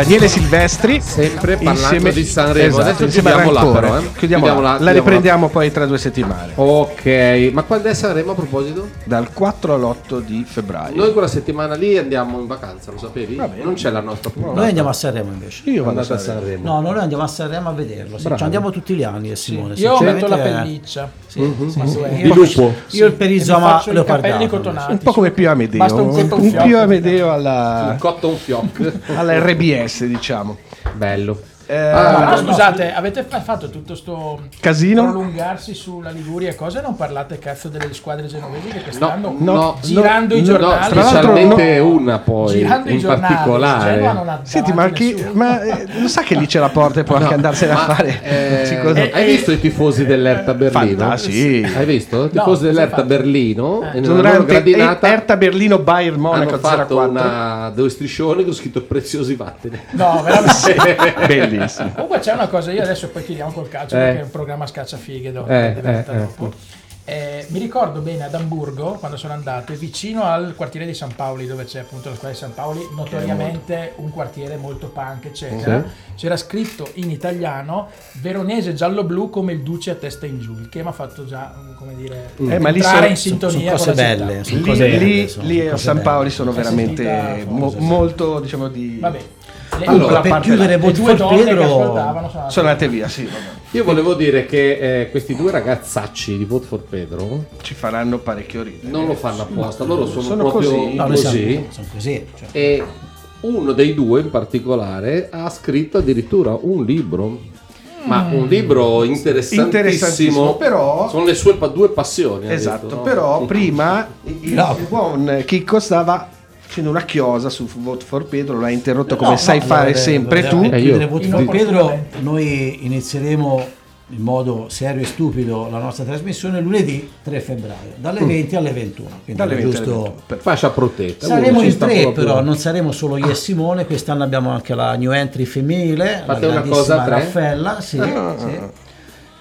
Daniele Silvestri, sempre parlando di Sanremo. Adesso insieme a chiudiamo là, però, eh. Chiudiamo Chiudiamo là. là, La chiudiamo riprendiamo poi tra due settimane. Ok, ma quando è Sanremo a proposito? Dal 4 all'8 di febbraio. Noi quella settimana lì andiamo in vacanza, lo sapevi? Non c'è la nostra puntata. Noi andiamo a Sanremo invece. Io vado a Sanremo. Sanremo. No, no, noi andiamo a Sanremo a vederlo. sì. Ci andiamo tutti gli anni, eh, Simone. Io metto la eh, pelliccia. Sì, Mhm. sì, sì. Io- lupo. Io il per mi Insomma faccio leopardato. capelli cotonati. Un po' come Pio Amedeo, Basta un un, cotton un. Pio Amedeo alla, Un cotton fioc. alla RBS, diciamo. Bello. Eh, Ah, Ma no, scusate, avete fa- fatto tutto sto Casino? prolungarsi sulla Liguria e cose? Non parlate cazzo delle squadre genovesi che quest'anno no, no, girando no, i no, giornali, l'altro specialmente no. una poi girando i in giornali, particolare. Senti, ma, chi- ma eh, lo sa che lì c'è la porta e può anche andarsene a Ma, fare eh, hai visto i tifosi dell'Erta Berlino? Fanta- sì. Hai visto? I No, tifosi dell'Erta. Berlino e nella loro durante gradinata Erta Berlino Bayern Monaco hanno fatto 04 una, due striscioni con scritto preziosi vattene. No, veramente. bellissimo Comunque c'è una cosa, io adesso poi chiudiamo col calcio Eh. perché è un programma scacciafighe dove Eh, diventa eh, eh. dopo. Eh, mi ricordo bene ad Amburgo quando sono andato, vicino al quartiere di San Paoli, dove c'è appunto la squadra di San Paoli, notoriamente un quartiere molto punk, eccetera. C'era scritto in italiano Veronese giallo-blu come il Duce a testa in giù, il che mi ha fatto già, come dire, Eh, ma lì entrare sono- in sintonia sono con cose belle, sono lì, cose belle, lì- sono lì a cose San belle. Paoli sono È veramente mo- sì. molto diciamo di Vabbè. Le, Allora, per parte chiudere Vote due ascoltavano sono sono andate via sì vabbè. Io volevo dire che eh, questi due ragazzacci di Vote for Pedro ci faranno parecchio ridere non lo fanno apposta, loro sono, Sono proprio così. No, così. sono così. cioè. E uno dei due in particolare ha scritto addirittura un libro. Ma un libro interessantissimo, Interessantissimo, però- sono le sue due passioni. esatto detto, no? però prima il, No. il buon Chicco stava facendo una chiosa su Vote for Pedro l'ha interrotto come No, sai no, fare allora, sempre allora, tu per Eh, io- Vote for. Pedro, noi inizieremo in modo serio e stupido la nostra trasmissione lunedì 3 febbraio, dalle 20 alle 21. Quindi Mm. Dalle è 20 alle giusto. 21. Per- Fascia protetta. Saremo in tre, proprio- però non saremo solo io e Simone. Quest'anno abbiamo anche la new entry femminile, Fate la una grandissima cosa a tre? Raffaella. Sì, Ah. sì.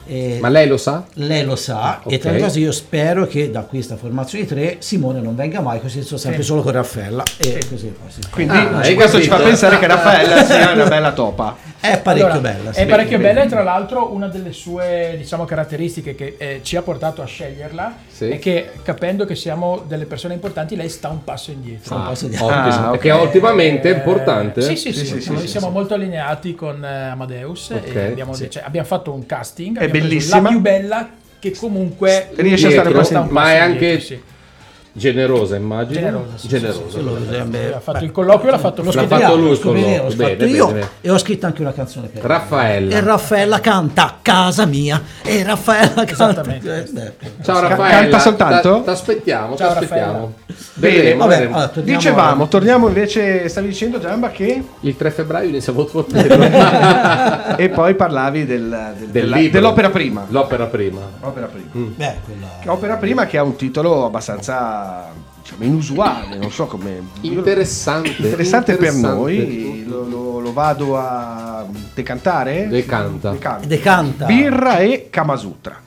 E Ma lei lo sa? lei lo sa, e tra le cose io spero che da questa formazione di tre Simone non venga mai, così sto sempre solo con Raffaella. E così poi quindi Ah, hai questo ci fa pensare che Raffaella sia una bella topa È parecchio Allora, bella. sì. È parecchio bella e tra l'altro una delle sue diciamo, caratteristiche che eh, ci ha portato a sceglierla Sì. è che capendo che siamo delle persone importanti lei sta un passo indietro. un passo di- Ottimo, Ah, ok. perché ultimamente è Eh, importante. Sì, sì, sì, Sì, sì, sì, siamo sì. molto allineati con eh, Amadeus e abbiamo, sì. cioè, abbiamo fatto un casting, bellissima. la più bella che comunque Riesce a stare dietro, un ma è anche indietro, sì. Generosa, immagino. Generosa, sì, Generosa. Sì, bisognerebbe- ha fatto beh, il colloquio l'ha fatto lo L'ha fatto io, lui il colloquio. l'ho scritto Bene, io bene. e ho scritto anche una canzone per. Raffaella. E Raffaella canta a casa mia. E Raffaella canta. Esattamente. Eh, Ciao Raffaella. canta soltanto? Ti aspettiamo, Ciao, aspettiamo. Bene, Vedremo, Vabbè, allora, torniamo dicevamo torniamo invece stavi dicendo Giamba che Il 3 febbraio inizia Vote for Pedro. e poi parlavi del, del- Del della- dell'opera prima L'opera prima. opera prima Beh, quella... Opera prima che ha un titolo abbastanza diciamo, inusuale, non so come Interessante. interessante per interessante. noi. Lo, lo- lo vado a decantare? Decanta. Decanta. Decanta. Birra e Kamasutra.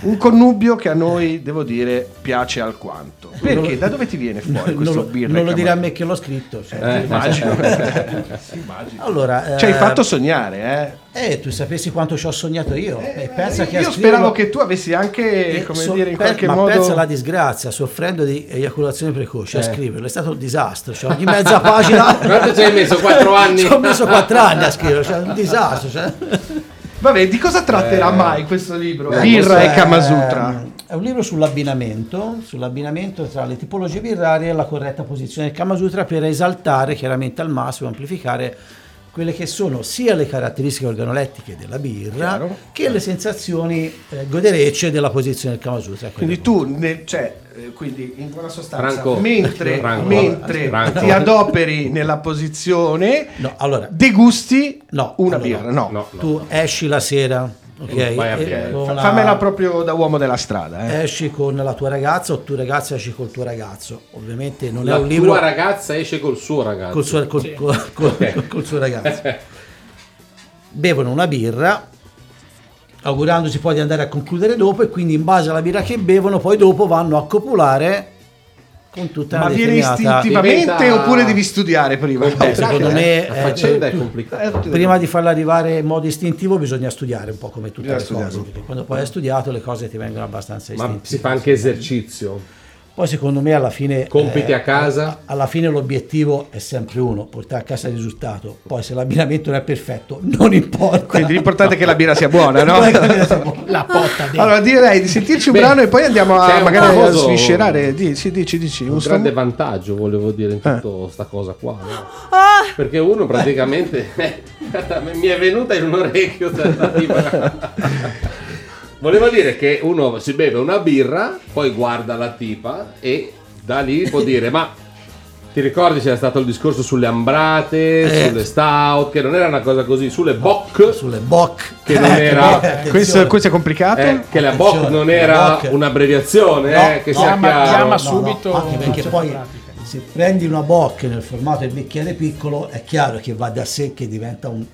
Un connubio che a noi, devo dire, piace alquanto. Perché? Da dove ti viene fuori non questo lo, birra non lo dire a me che l'ho scritto. cioè, Eh, Immagino. Allora, Ci hai eh, fatto sognare, eh? eh, tu sapessi quanto ci ho sognato io. e pensa che a Io speravo che tu avessi anche, Eh, come so- dire, in qualche ma modo... pensa alla disgrazia, soffrendo di eiaculazione precoce a Eh. scriverlo, è stato un disastro. Cioè, ogni mezza pagina. Quanto ci hai messo? Quattro anni? Ci ho messo quattro anni a scriverlo, cioè un disastro. Cioè. Vabbè, di cosa tratterà Eh. mai questo libro? Eh, birra e Kamasutra. È un libro sull'abbinamento, sull'abbinamento tra le tipologie birrarie e la corretta posizione del Kamasutra per esaltare chiaramente al massimo, amplificare quelle che sono sia le caratteristiche organolettiche della birra Chiaro. che le sensazioni eh, goderecce della posizione del Kamasutra. Quindi tu, ne- cioè, eh, quindi in buona sostanza, Franco. mentre, Franco. mentre Franco. ti adoperi nella posizione, No, allora, degusti no, una allora, birra. No, No, no. tu esci la sera, ok? Vai a e la- fammela proprio da uomo della strada. Eh. Esci con la tua ragazza o tu ragazza esci col tuo ragazzo. Ovviamente non La è un libro tua ragazza esce col suo ragazzo. col suo, col- col- col- col suo ragazzo. Bevono una birra, augurandosi poi di andare a concludere dopo, e quindi in base alla birra che bevono, poi dopo vanno a copulare con tutta Ma viene determinata. istintivamente diventa- oppure devi studiare prima? Eh, secondo me La eh, faccenda è tu- complicata. Eh, prima di farla arrivare in modo istintivo bisogna studiare un po' come tutte Bisogna le studiare. cose perché quando poi hai studiato le cose ti vengono abbastanza Ma istintive si fa anche esercizio. Poi secondo me alla fine... eh, Compiti a casa? Alla fine l'obiettivo è sempre uno, portare a casa il risultato. Poi se l'abbinamento non è perfetto, non importa. Quindi l'importante è che la birra sia buona, no? La sia buona. La potta dentro. Allora direi di sentirci un Beh, brano e poi andiamo a magari a sviscerare. Dici, dici, dici. un Un grande strano- vantaggio volevo dire in tutta sta cosa qua no? Ah, perché uno praticamente mi è venuta in un orecchio questa. volevo dire che uno si beve una birra poi guarda la tipa e da lì può dire ma ti ricordi c'era stato il discorso sulle ambrate, Eh. sulle stout, che non era una cosa così, sulle bock, sulle bock, che non era, Questo, questo è complicato. eh, che la bock non era bock- un'abbreviazione, No, eh, che no, chiama- chiaro. chiama No, subito anche perché faccia poi se prendi una bock nel formato del bicchiere piccolo è chiaro che va da sé che diventa un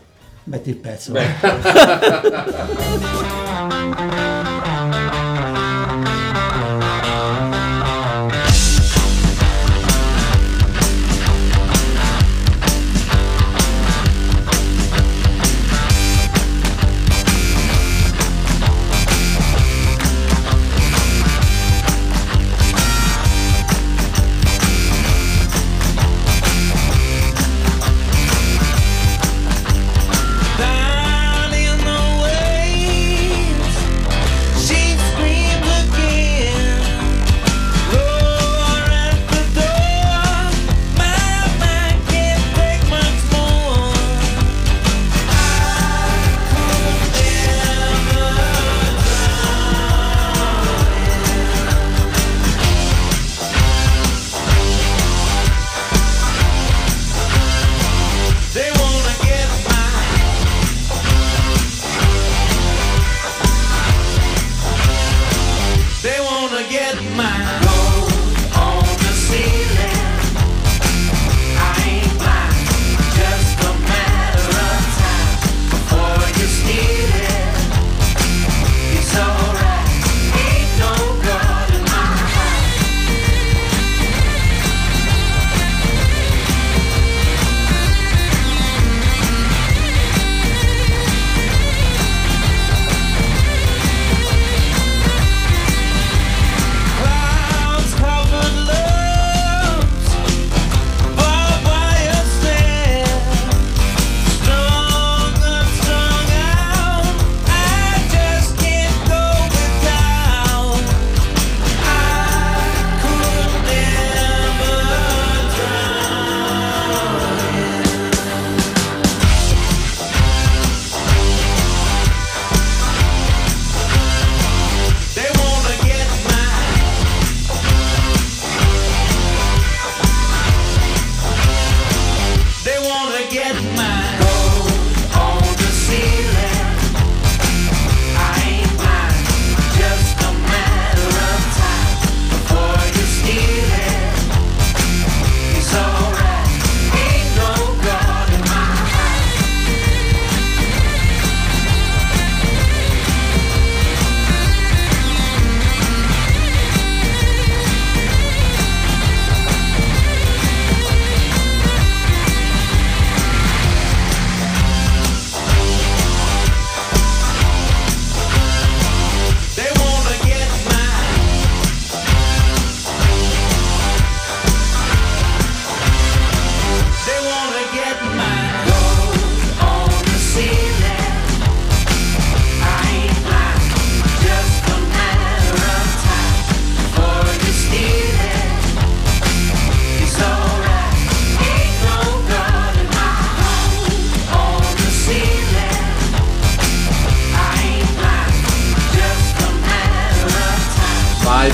metti il pezzo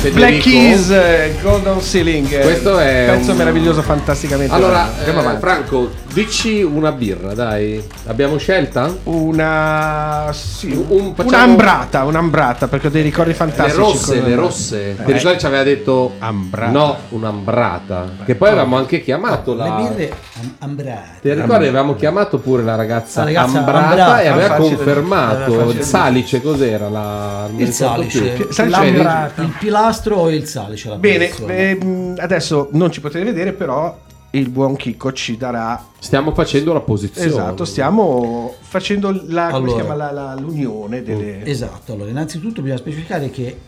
Federico. Black Keys, eh, Golden Ceiling. eh, Questo è pezzo un- meraviglioso, fantasticamente. Allora, eh, avanti. Franco, dici una birra, dai. Abbiamo scelta? Una. Sì, Un- facciamo- un'ambrata, un'ambrata, perché ho dei ricordi Le fantastici. rosse, con- le rosse. Eh. Ti ricordi ci aveva detto Ambrata. No, un'ambrata. Che poi avevamo anche chiamato la. le birre am- ambrate Ti ricordi avevamo chiamato pure la ragazza, La ragazza ambrata, ambrata. e aveva confermato il salice cos'era la il salice, più. il, il pilastro o il salice la Bene, posizione. ehm, adesso non ci potete vedere, però il buon Chicco ci darà. Stiamo facendo la posizione. Esatto, stiamo facendo la, come si Allora. chiama, la- la- l'unione delle. Esatto, allora innanzitutto bisogna specificare che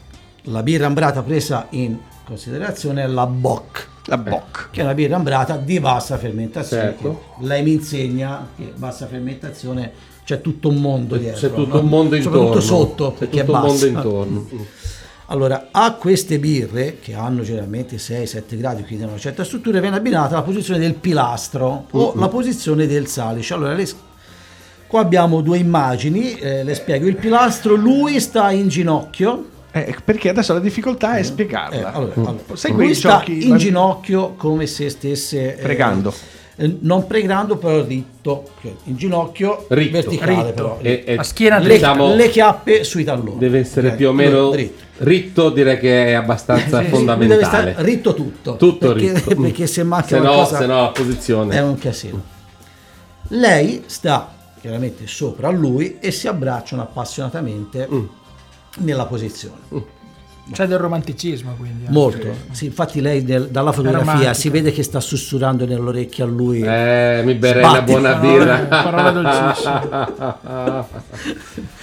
la birra ambrata presa in considerazione è la Bock. La Bock. Che è una birra ambrata di bassa fermentazione. Certo. Lei mi insegna che bassa fermentazione c'è tutto un mondo dietro. C'è tutto no? un mondo Soprattutto intorno. sotto, C'è perché tutto è un mondo bassa. intorno. Allora, a queste birre, che hanno generalmente 6-7 gradi, quindi hanno una certa struttura, viene abbinata la posizione del pilastro o Mm-mm. la posizione del salice. Allora, le- qua abbiamo due immagini, eh, le spiego. Il pilastro, lui sta in ginocchio. Eh, perché adesso la difficoltà è spiegarla. Eh, allora, allora, Sai lui sta giochi in ginocchio come se stesse eh, Pregando. eh, non pregando però ritto cioè, in ginocchio Ritto. verticale Ritto. però E- e- A schiena le, diciamo- le chiappe sui talloni Deve essere più o meno dritto. Ritto, direi che è abbastanza Sì, fondamentale. deve stare ritto tutto Tutto perché, ritto. perché se manca Se no, qualcosa se no la posizione. è un casino lei sta chiaramente sopra a lui e si abbracciano appassionatamente Mm. nella posizione C'è del romanticismo quindi. anche. Molto, sì, infatti lei nel- dalla fotografia si vede che sta sussurrando nell'orecchio a lui. Eh, mi berrei una buona birra.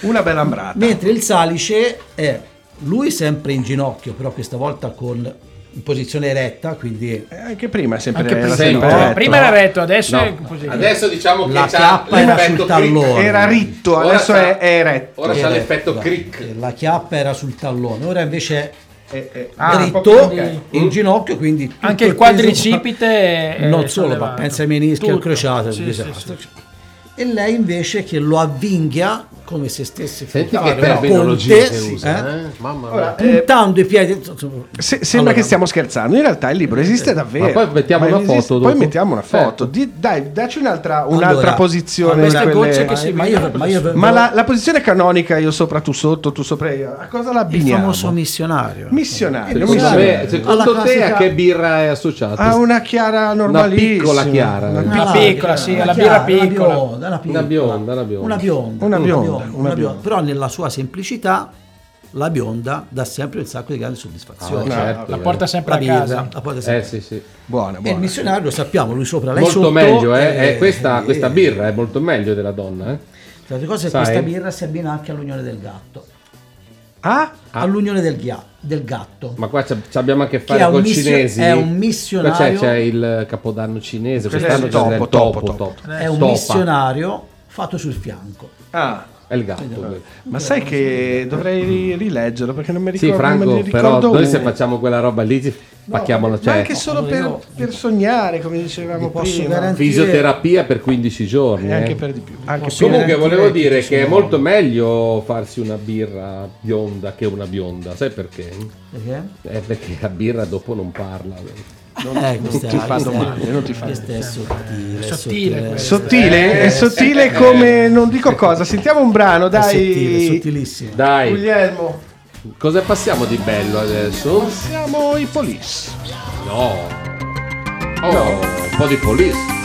Una bella ambrata. Mentre il salice è lui sempre in ginocchio, però questa volta con in posizione eretta, quindi anche prima è sempre Anche era prima. sempre No, retto. Prima era retto, adesso No, è così. Adesso diciamo che La chiappa era sul tallone. Era ritto, Ora adesso c'ha- è, è eretto. Ora c'ha Era- l'effetto esatto. crick. La chiappa era sul tallone, ora invece è Ah, dritto in ginocchio, quindi Anche il quadricipite è non solo, ma pensa ai menischi al crociato, Sì, un sì, disastro. sì. E lei invece che lo avvinghia come se stesse Senti fare che una terminologia ponte, che usa, eh? eh? Mamma mia. Ora, eh, puntando i piedi se- sembra allora, che stiamo scherzando, in realtà il libro esiste davvero. Ma poi mettiamo una esiste- foto Poi dopo. mettiamo una foto. Certo. Di- dai, dacci un'altra, un'altra Allora, posizione. queste di quelle- gocce che si ma io, ma io Ma la, la posizione canonica, io sopra, tu sotto, tu sopra io, a cosa il l'abbiniamo? famoso missionario Missionario. Missionario. me, secondo Alla te a che birra è associato? Ha una chiara normalissima. piccola chiara. Una Una Una piccola- sì, una la chiara, birra piccola. Una bionda, una, piccola. Una bionda, una bionda. Una bionda, Una bionda, una bionda. Però nella sua semplicità la bionda dà sempre un sacco di grande soddisfazione. Ah, certo, La eh. porta sempre La a birra, casa. la porta Eh sempre. sì, sì. Buona, E il buona. missionario lo sappiamo, lui sopra, lei Molto sotto. meglio, eh? eh, Eh, questa, eh, questa birra è molto meglio della donna, eh? Tra le cose, Sai? questa birra si abbina anche all'unione del gatto. Ah? All'unione del, ghia- del gatto. Ma qua abbiamo a che Che fare un con missio- cinesi. è un Qua missionario- C'è, c'è il capodanno cinese, Questo quest'anno è c'è il topo, topo, topo. topo. È un Topa. missionario fatto sul fianco. Ah, È il gatto. quello. ma sai che dovrei ri- rileggerlo perché non mi ricordo. Sì, Franco, ne però ricordo noi se facciamo quella roba lì ci pacchiamola, Ma cioè anche solo per, per sognare, come dicevamo posso prima. fisioterapia per 15 giorni. E anche eh. per di più. Anche Comunque volevo dire che è molto meglio farsi una birra bionda che una bionda, sai perché? Perché? Eh, perché la birra dopo non parla. Eh, questa ti fa domande, non ti fa Questa è sottile. Sottile questa. Sottile, Eh, è sottile come non dico cosa. Sentiamo un brano, È sottile, dai. sottilissimo. Dai, Guglielmo, cosa passiamo di bello adesso? siamo i police. No. Oh, un po' di police.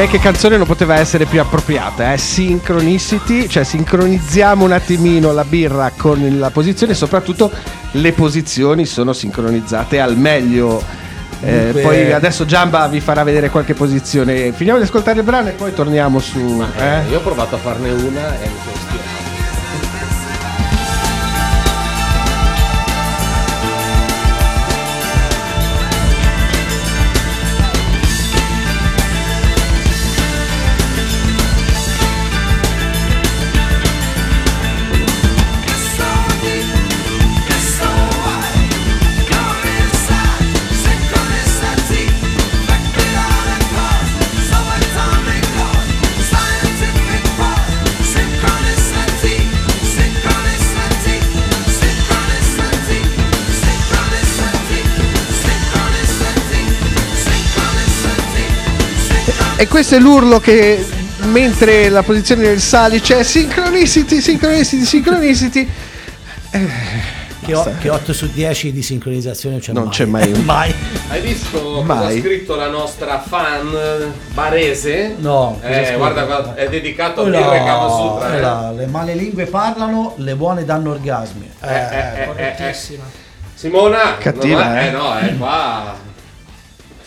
Direi che canzone non poteva essere più appropriata, eh? Synchronicity, cioè sincronizziamo un attimino la birra con la posizione e soprattutto le posizioni sono sincronizzate al meglio. Eh, poi adesso Giamba vi farà vedere qualche posizione. Finiamo di ascoltare il brano e poi torniamo su. eh? Io ho provato a farne una e mi sono E questo è l'urlo che mentre la posizione del salice è synchronicity, synchronicity, synchronicity. Che, o- che 8 su 10 di sincronizzazione non c'è Non mai. c'è mai un- mai. Hai visto cosa Mai. ha scritto la nostra fan eh, barese? No, Eh, guarda, qua, è dedicato a Oh, Birra e no, Kamasutra. eh eh. le male lingue parlano, le buone danno orgasmi. Eh, eh, eh, correttissima. Simona, Cattiva, ha- eh? no, eh, qua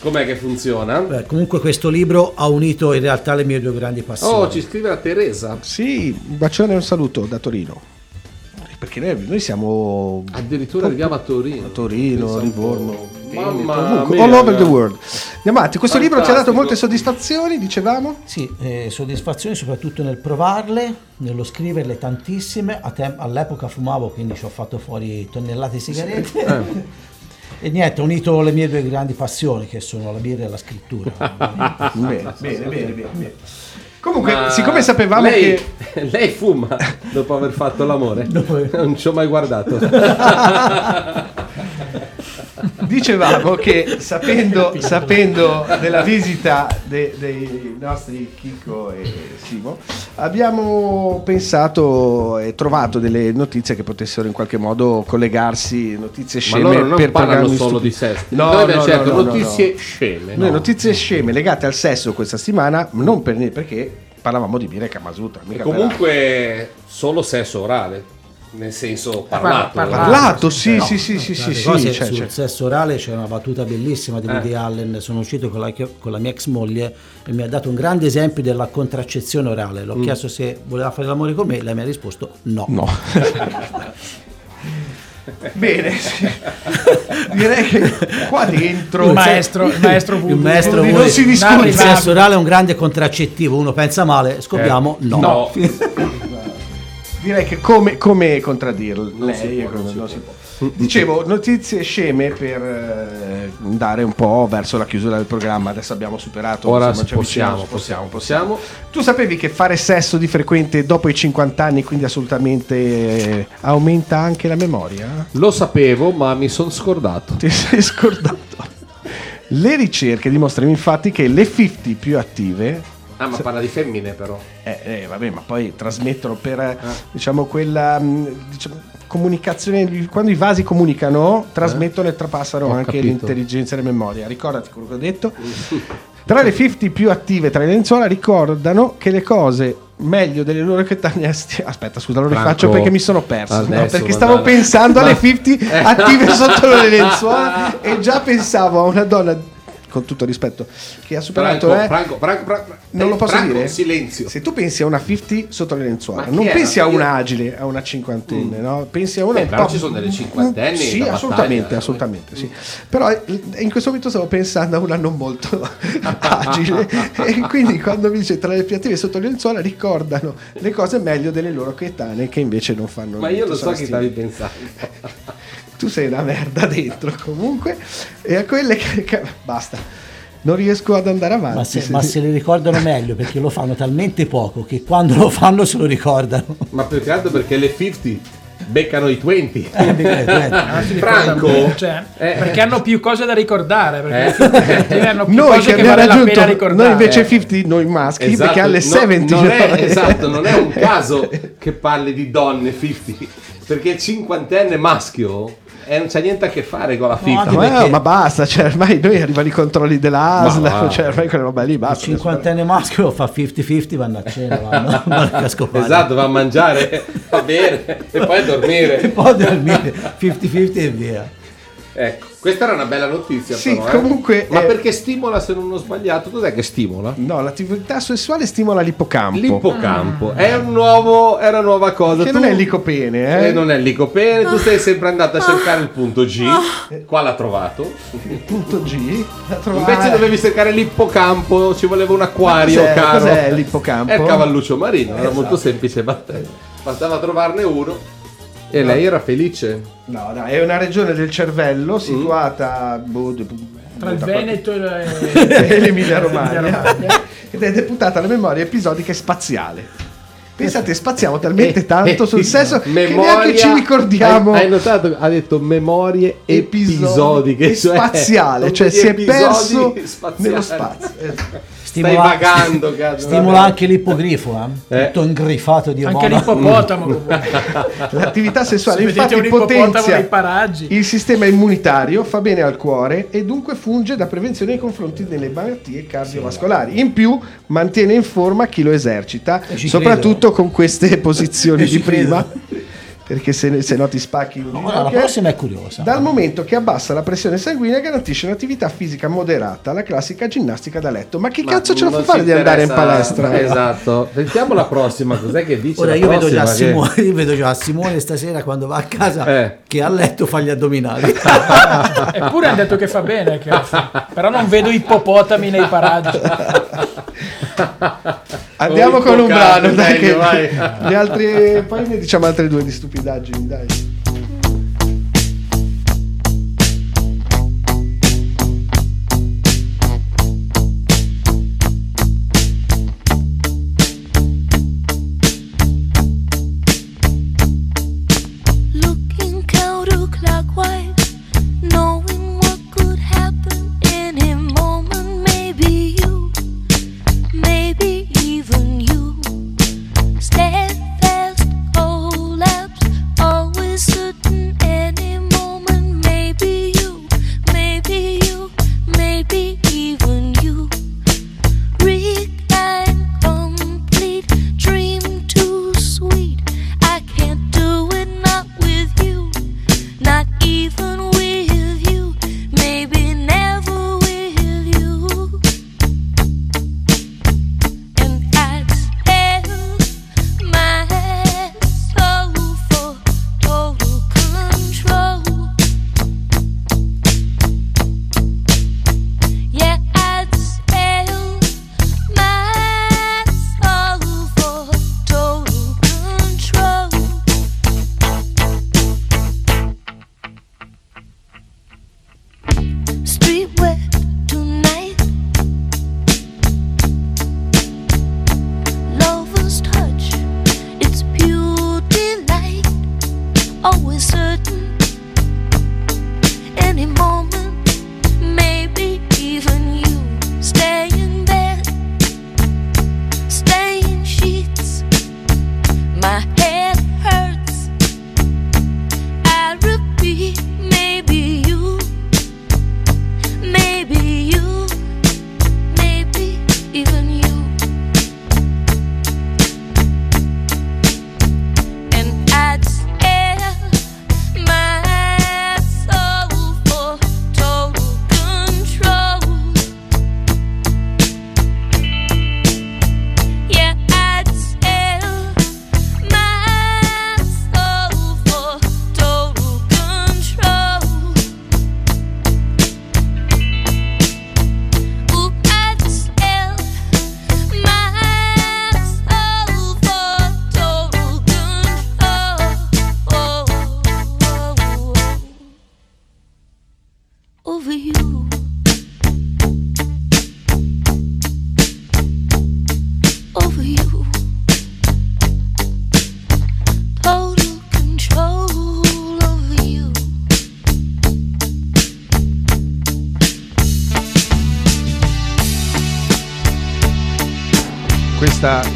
com'è che funziona? Beh, comunque questo libro ha unito in realtà le mie due grandi passioni. Oh, ci scrive la Teresa. Sì, un bacione e un saluto da Torino. Perché noi, noi siamo Addirittura arriviamo a Torino. a Torino, Livorno, Mamma mia, all over the world. Andiamo avanti, questo libro ti ha dato Fantastico. molte soddisfazioni, dicevamo? Sì, eh, soddisfazioni soprattutto nel provarle, nello scriverle tantissime. A tem- all'epoca fumavo, quindi ci ho fatto fuori tonnellate di sigarette. Eh. E niente, ho unito le mie due grandi passioni, che sono la birra e la scrittura. bene, bene, bene, bene, bene. Comunque, Ma siccome sapevamo lei, che lei fuma dopo aver fatto l'amore? Non ci ho mai guardato. dicevamo che sapendo, sapendo della visita de- dei nostri Chico e Simo, abbiamo pensato e trovato delle notizie che potessero in qualche modo collegarsi, notizie Ma sceme loro non per parlano solo stupidi. di sesso. No, Noi abbiamo no, certo no, no, notizie no. sceme. Noi no. notizie sceme legate al sesso questa settimana, non per niente perché parlavamo di Bire Kamasutra. E comunque solo sesso orale, nel senso parlato. altro. parlato, sì, sì, sì, sì, Tra sì, cose, sì, cioè, sul cioè. sesso orale c'è una battuta bellissima di Eh. Woody Allen. Sono uscito con la, con la mia ex moglie e mi ha dato un grande esempio della contraccezione orale. L'ho Mm. chiesto se voleva fare l'amore con me, lei mi ha risposto no. No. Bene, sì. direi che qua dentro Il maestro, il maestro Il maestro non si discute. Il sesso orale è un grande contraccettivo, uno pensa male, scopriamo Eh, no. no. direi che come, come contraddirlo lei si può, non si non si può. Dicevo, notizie sceme per eh, andare un po' verso la chiusura del programma. Adesso abbiamo superato. Ora insomma, ci possiamo, possiamo, possiamo. Tu sapevi che fare sesso di frequente dopo i 50 anni, quindi assolutamente eh, aumenta anche la memoria? Lo sapevo, ma mi sono scordato. Ti sei scordato. Le ricerche dimostrano infatti che le 50 più attive Ah, ma parla di femmine però. Eh, eh, vabbè, ma poi trasmettono per eh, diciamo quella mh, diciamo, comunicazione. Quando i vasi comunicano, trasmettono e trapassano Ho anche capito. l'intelligenza e la memoria. Ricordati quello che ho detto. Tra le 50 più attive tra le lenzuola ricordano che le cose meglio delle loro coetanee aspetta scusa lo rifaccio perché mi sono perso no, adesso perché stavo mandare- pensando alle Ma- 50 attive sotto le lenzuola e già pensavo a una donna con tutto rispetto che ha superato Franco, eh, Franco, Franco, Franco, non lo posso dire? silenzio. Se tu pensi a una 50 sotto le lenzuola, non pensi a una agile, a una cinquantenne, no? Pensi a una Eh, un però ci sono delle cinquantenni Sì, assolutamente, battaglia, assolutamente, sì. Però eh, in questo momento stavo pensando a una non molto agile e quindi quando mi dice tra le più attive sotto le lenzuola ricordano le cose meglio delle loro coetanee che invece non fanno Ma io lo so che stavi pensando. Tu sei una merda dentro comunque e a quelle che, che- basta non riesco ad andare avanti Ma se, se- ma se le ricordano meglio perché lo fanno talmente poco che quando lo fanno se lo ricordano. Ma più che altro perché le 50 beccano i 20. Eh, beccano i 20. Ah, si Franco, ricordano, cioè, eh, perché hanno più cose da ricordare, perché Eh. hanno più noi cose che vale la raggiunto pena ricordare. noi invece 50 noi maschi Esatto, perché alle no, 70 non è, esatto, non è un caso che parli di donne 50 perché il cinquantenne maschio E non c'è niente a che fare con la FIFA. anche Ma, perché- ma basta, cioè, ormai noi arrivano i controlli dell'ASL, va. cioè, ormai quella roba lì Il basta. cinquantenne maschio fa 50-50, vanno a cena, vanno, vanno a scopare. Esatto, va a mangiare, va bene e poi a E dormire. poi dormire 50-50 e via. Ecco, questa era una bella notizia. Sì, però, eh. comunque, Ma eh, perché stimola se non ho sbagliato? Cos'è che stimola? No, l'attività sessuale stimola l'ippocampo. L'ippocampo è, un nuovo, è una nuova cosa. Che Tu- non è il licopene, eh? Eh, non è il licopene, tu sei sempre andato a cercare il punto G. Qua l'ha trovato. Il punto G. trovare- Invece dovevi cercare l'ippocampo, ci voleva un acquario cos'è- caro. cos'è l'ippocampo? È il cavalluccio marino, era Esatto. molto semplice. basta- Bastava trovarne uno. E lei era felice. No, no, è una regione del Mm. cervello situata boh, d- Tra il Veneto e e l'Emilia Romagna ed è deputata alla memoria episodica e spaziale. Pensate, spaziamo talmente tanto sul sesso che neanche ci ricordiamo Hai, hai notato? Ha detto memorie episodiche. e cioè, spaziale, sono cioè si è perso spaziali. nello spazio. Eh, Stai vagando, cazzo. Stimola vabbè. anche l'ippogrifo, eh? Eh. tutto ingrifato di Anche omona. l'ippopotamo comunque. L'attività sessuale Se infatti potenzia il sistema immunitario, fa bene al cuore e dunque funge da prevenzione nei confronti delle malattie cardiovascolari. In più mantiene in forma chi lo esercita, ci soprattutto con queste posizioni di prima. credo. Perché se, se no ti spacchi un Ora la prossima è curiosa. Dal momento che abbassa la pressione sanguigna garantisce un'attività fisica moderata, la classica ginnastica da letto. Ma che Ma cazzo ce la fa fare di andare in palestra? Esatto. Sentiamo la prossima, cos'è che dice? Ora la io vedo, che- Simone, io vedo già Simone stasera quando va a casa Eh. che a letto fa gli addominali. Eppure hanno detto che fa bene, che- però non vedo ippopotami nei paraggi. Andiamo con un brano, dai, meglio, che vai. le altre, poi ne diciamo altre due di stupidaggini, dai.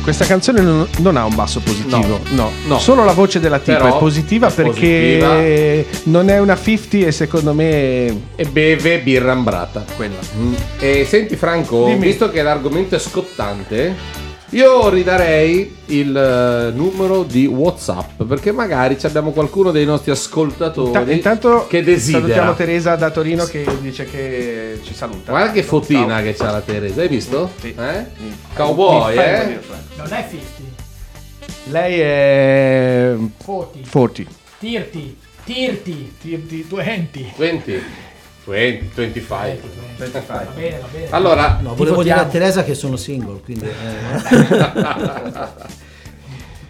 Questa, canzone non, non ha un basso positivo. No, no. Solo la voce della tipa Però è positiva è perché non è una 50 e secondo me. E beve birra ambrata. Quella. Mm. E senti Franco, Dimmi. visto che l'argomento è scottante, io ridarei il eh, numero di WhatsApp perché magari ci abbiamo qualcuno dei nostri ascoltatori Inta- intanto che salutiamo desidera. Teresa da Torino che dice che ci saluta. Guarda che fotina Ciao. che c'ha la Teresa, hai visto? Sì. Eh? Mi Cowboy, eh? Non è 50. Lei è 40. 40. Tirti. Tirti. Tirti 20. 20. 20, 25. Va bene, va bene. Allora, No, volevo dire a. Teresa che sono single, quindi... eh.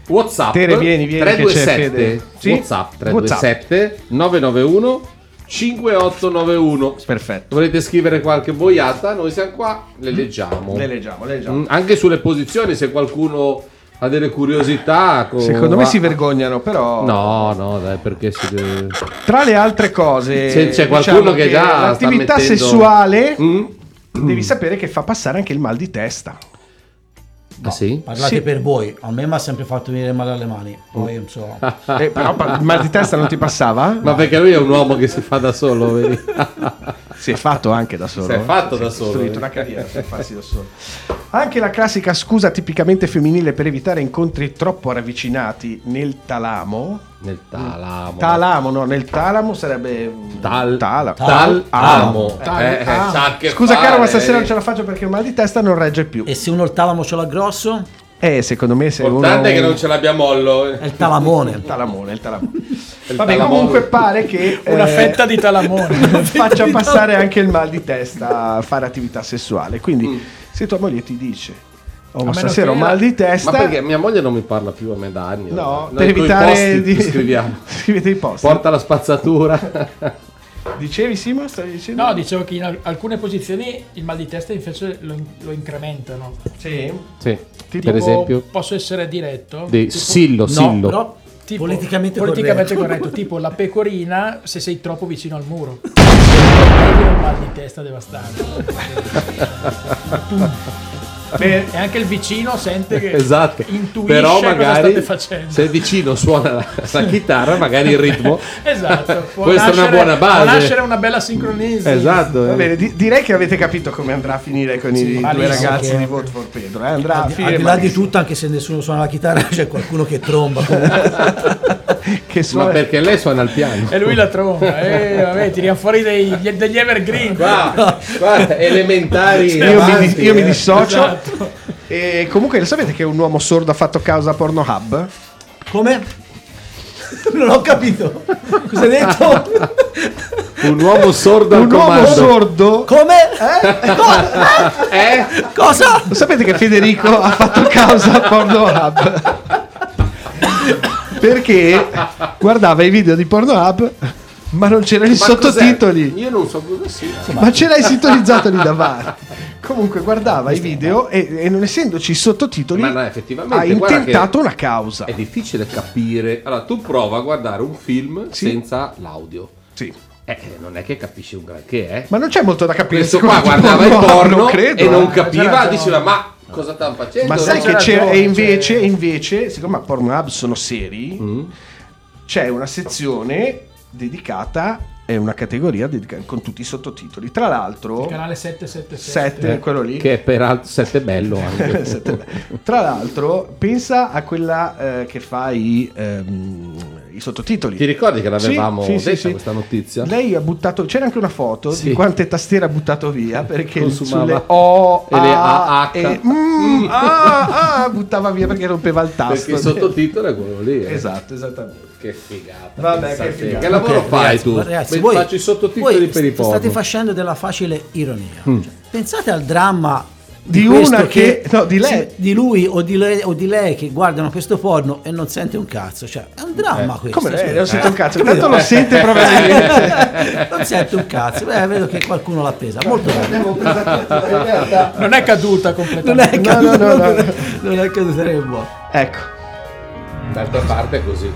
WhatsApp Tere, vieni, vieni, che c'è 327 Fede. Sì? WhatsApp 327 991 5891 Perfetto. Volete scrivere qualche boiata? Noi siamo qua, le leggiamo. Le leggiamo, le leggiamo. Mm, Anche sulle posizioni, se qualcuno ha delle curiosità. co- Secondo me va- si vergognano, però. No, no, dai, perché si deve... Tra le altre cose, C'è- c'è qualcuno diciamo che già sta l'attività mettendo- sessuale Mm? devi sapere che fa passare anche il mal di testa. Ah sì? Parlate Sì. per voi, a me mi ha sempre fatto venire male alle mani, poi non so... Eh, però il mal di testa non ti passava? Ma perché lui è un uomo che si fa da solo, vedi? Si è fatto anche da solo. Si è fatto Si da è solo, costruito eh. una carriera per farsi da solo. Anche la classica scusa tipicamente femminile per evitare incontri troppo ravvicinati nel talamo. Nel talamo. Talamo, no, nel talamo sarebbe Tal- tala- tal- amo. Tal- Eh, eh, amo. c'ha a che Scusa fare, caro, ma stasera non ce la faccio perché ho mal di testa non regge più. E se uno il talamo ce l'ha grosso? Eh, secondo me se uno L'importante è che non ce l'abbia mollo. È il talamone. il talamone, il talamone. Il Vabbè, talamone. comunque pare che Una eh, fetta di talamone. faccia passare anche il mal di testa a fare attività sessuale. Quindi, se tua moglie ti dice: Oh, ma stasera ho mal di testa, Ma perché mia moglie non mi parla più a me da anni? no, per evitare di scriviamo. scrivete i post. Porta la spazzatura. Dicevi Simo? Stavi dicendo? No, dicevo che in al- alcune posizioni il mal di testa invece lo, in- lo incrementano. Sì. Sì, Tipo, per esempio. Posso essere diretto? Di Tipo- Sillo, Sillo. Però tipo- politicamente, politicamente corretto. corretto. tipo la pecorina se sei troppo vicino al muro. Un mal di testa devastante. Beh, E anche il vicino sente che Esatto, intuisce però cosa magari state facendo. se vicino suona la, la chitarra, magari il ritmo. Esatto, può Questa è una nascere- buona base. Può nascere una bella sincronismo. Esatto. Va eh. bene, di- direi che avete capito come andrà a finire con i due ragazzi di Vote for Pedro. eh, Andrà a Al di, finire al di là di tutto, anche se nessuno suona la chitarra, c'è qualcuno che tromba. che Ma suona- perché lei suona il piano? E lui la tromba. Eh, vabbè, tiriamo fuori dei- degli evergreen. Qua, guarda, elementari. io, mi, avanti, io mi eh. dissocio. Esatto. E comunque lo sapete che un uomo sordo ha fatto causa a Pornohub? Come? Non ho capito. Cosa hai detto? Un uomo sordo Un uomo comando. sordo. Come? Eh? Co- Eh? Cosa? Lo sapete che Federico ha fatto causa a Pornohub? Perché guardava i video di Pornohub, ma non c'erano i Ma sottotitoli. cos'è? Io non so cosa sia. Ma ce l'hai sintonizzato lì davanti. Comunque guardava i video e, e non essendoci i sottotitoli Ma no, effettivamente, ha intentato una causa. È difficile capire. Allora, tu prova a guardare un film Sì. senza l'audio. Sì. Eh, non è che capisci un granché, eh. Ma non c'è molto da capire. Questo qua guardava il no, porno non credo, e non eh. capiva, diceva ma cosa stanno facendo? Ma sai che c'è e invece, cioè- e invece, siccome a Pornhub sono seri, Mm. c'è una sezione dedicata è una categoria dedicata con tutti i sottotitoli. Tra l'altro, Il canale 777. 7, quello lì. Che è peraltro 7 bello anche. Sette- Tra l'altro, pensa a quella eh, che fa i, ehm, i sottotitoli. Ti ricordi che l'avevamo Sì, sì, detta sì, sì. questa notizia? Lei ha buttato, c'era anche una foto Sì. di quante tastiere ha buttato via perché Consumava. sulle O, E le A, AH. e mm, ah, ah, buttava via perché rompeva il tasto. Perché il sottotitolo è quello lì. eh. Esatto, esattamente. Che figata. Vabbè, che te. figata. Che lavoro Ok, fai ragazzi, tu? ragazzi, Beh, voi- faccio i sottotitoli voi per i st- State poveri. facendo della facile ironia. Mm. Cioè, pensate al dramma Di questo una che- no, di lei. sì, di lui o di, lei, o di lei che guardano questo porno e non sente un cazzo. Cioè, è un dramma Eh. questo. Come lei? cioè. Non sente un cazzo. Intanto lo sente probabilmente. non sente un cazzo. Beh, vedo che qualcuno l'ha presa. Molto bene. Non è caduta Non completamente. è No, caduta, no, no, no. non è caduta, è buono. ecco. D'altra parte è così.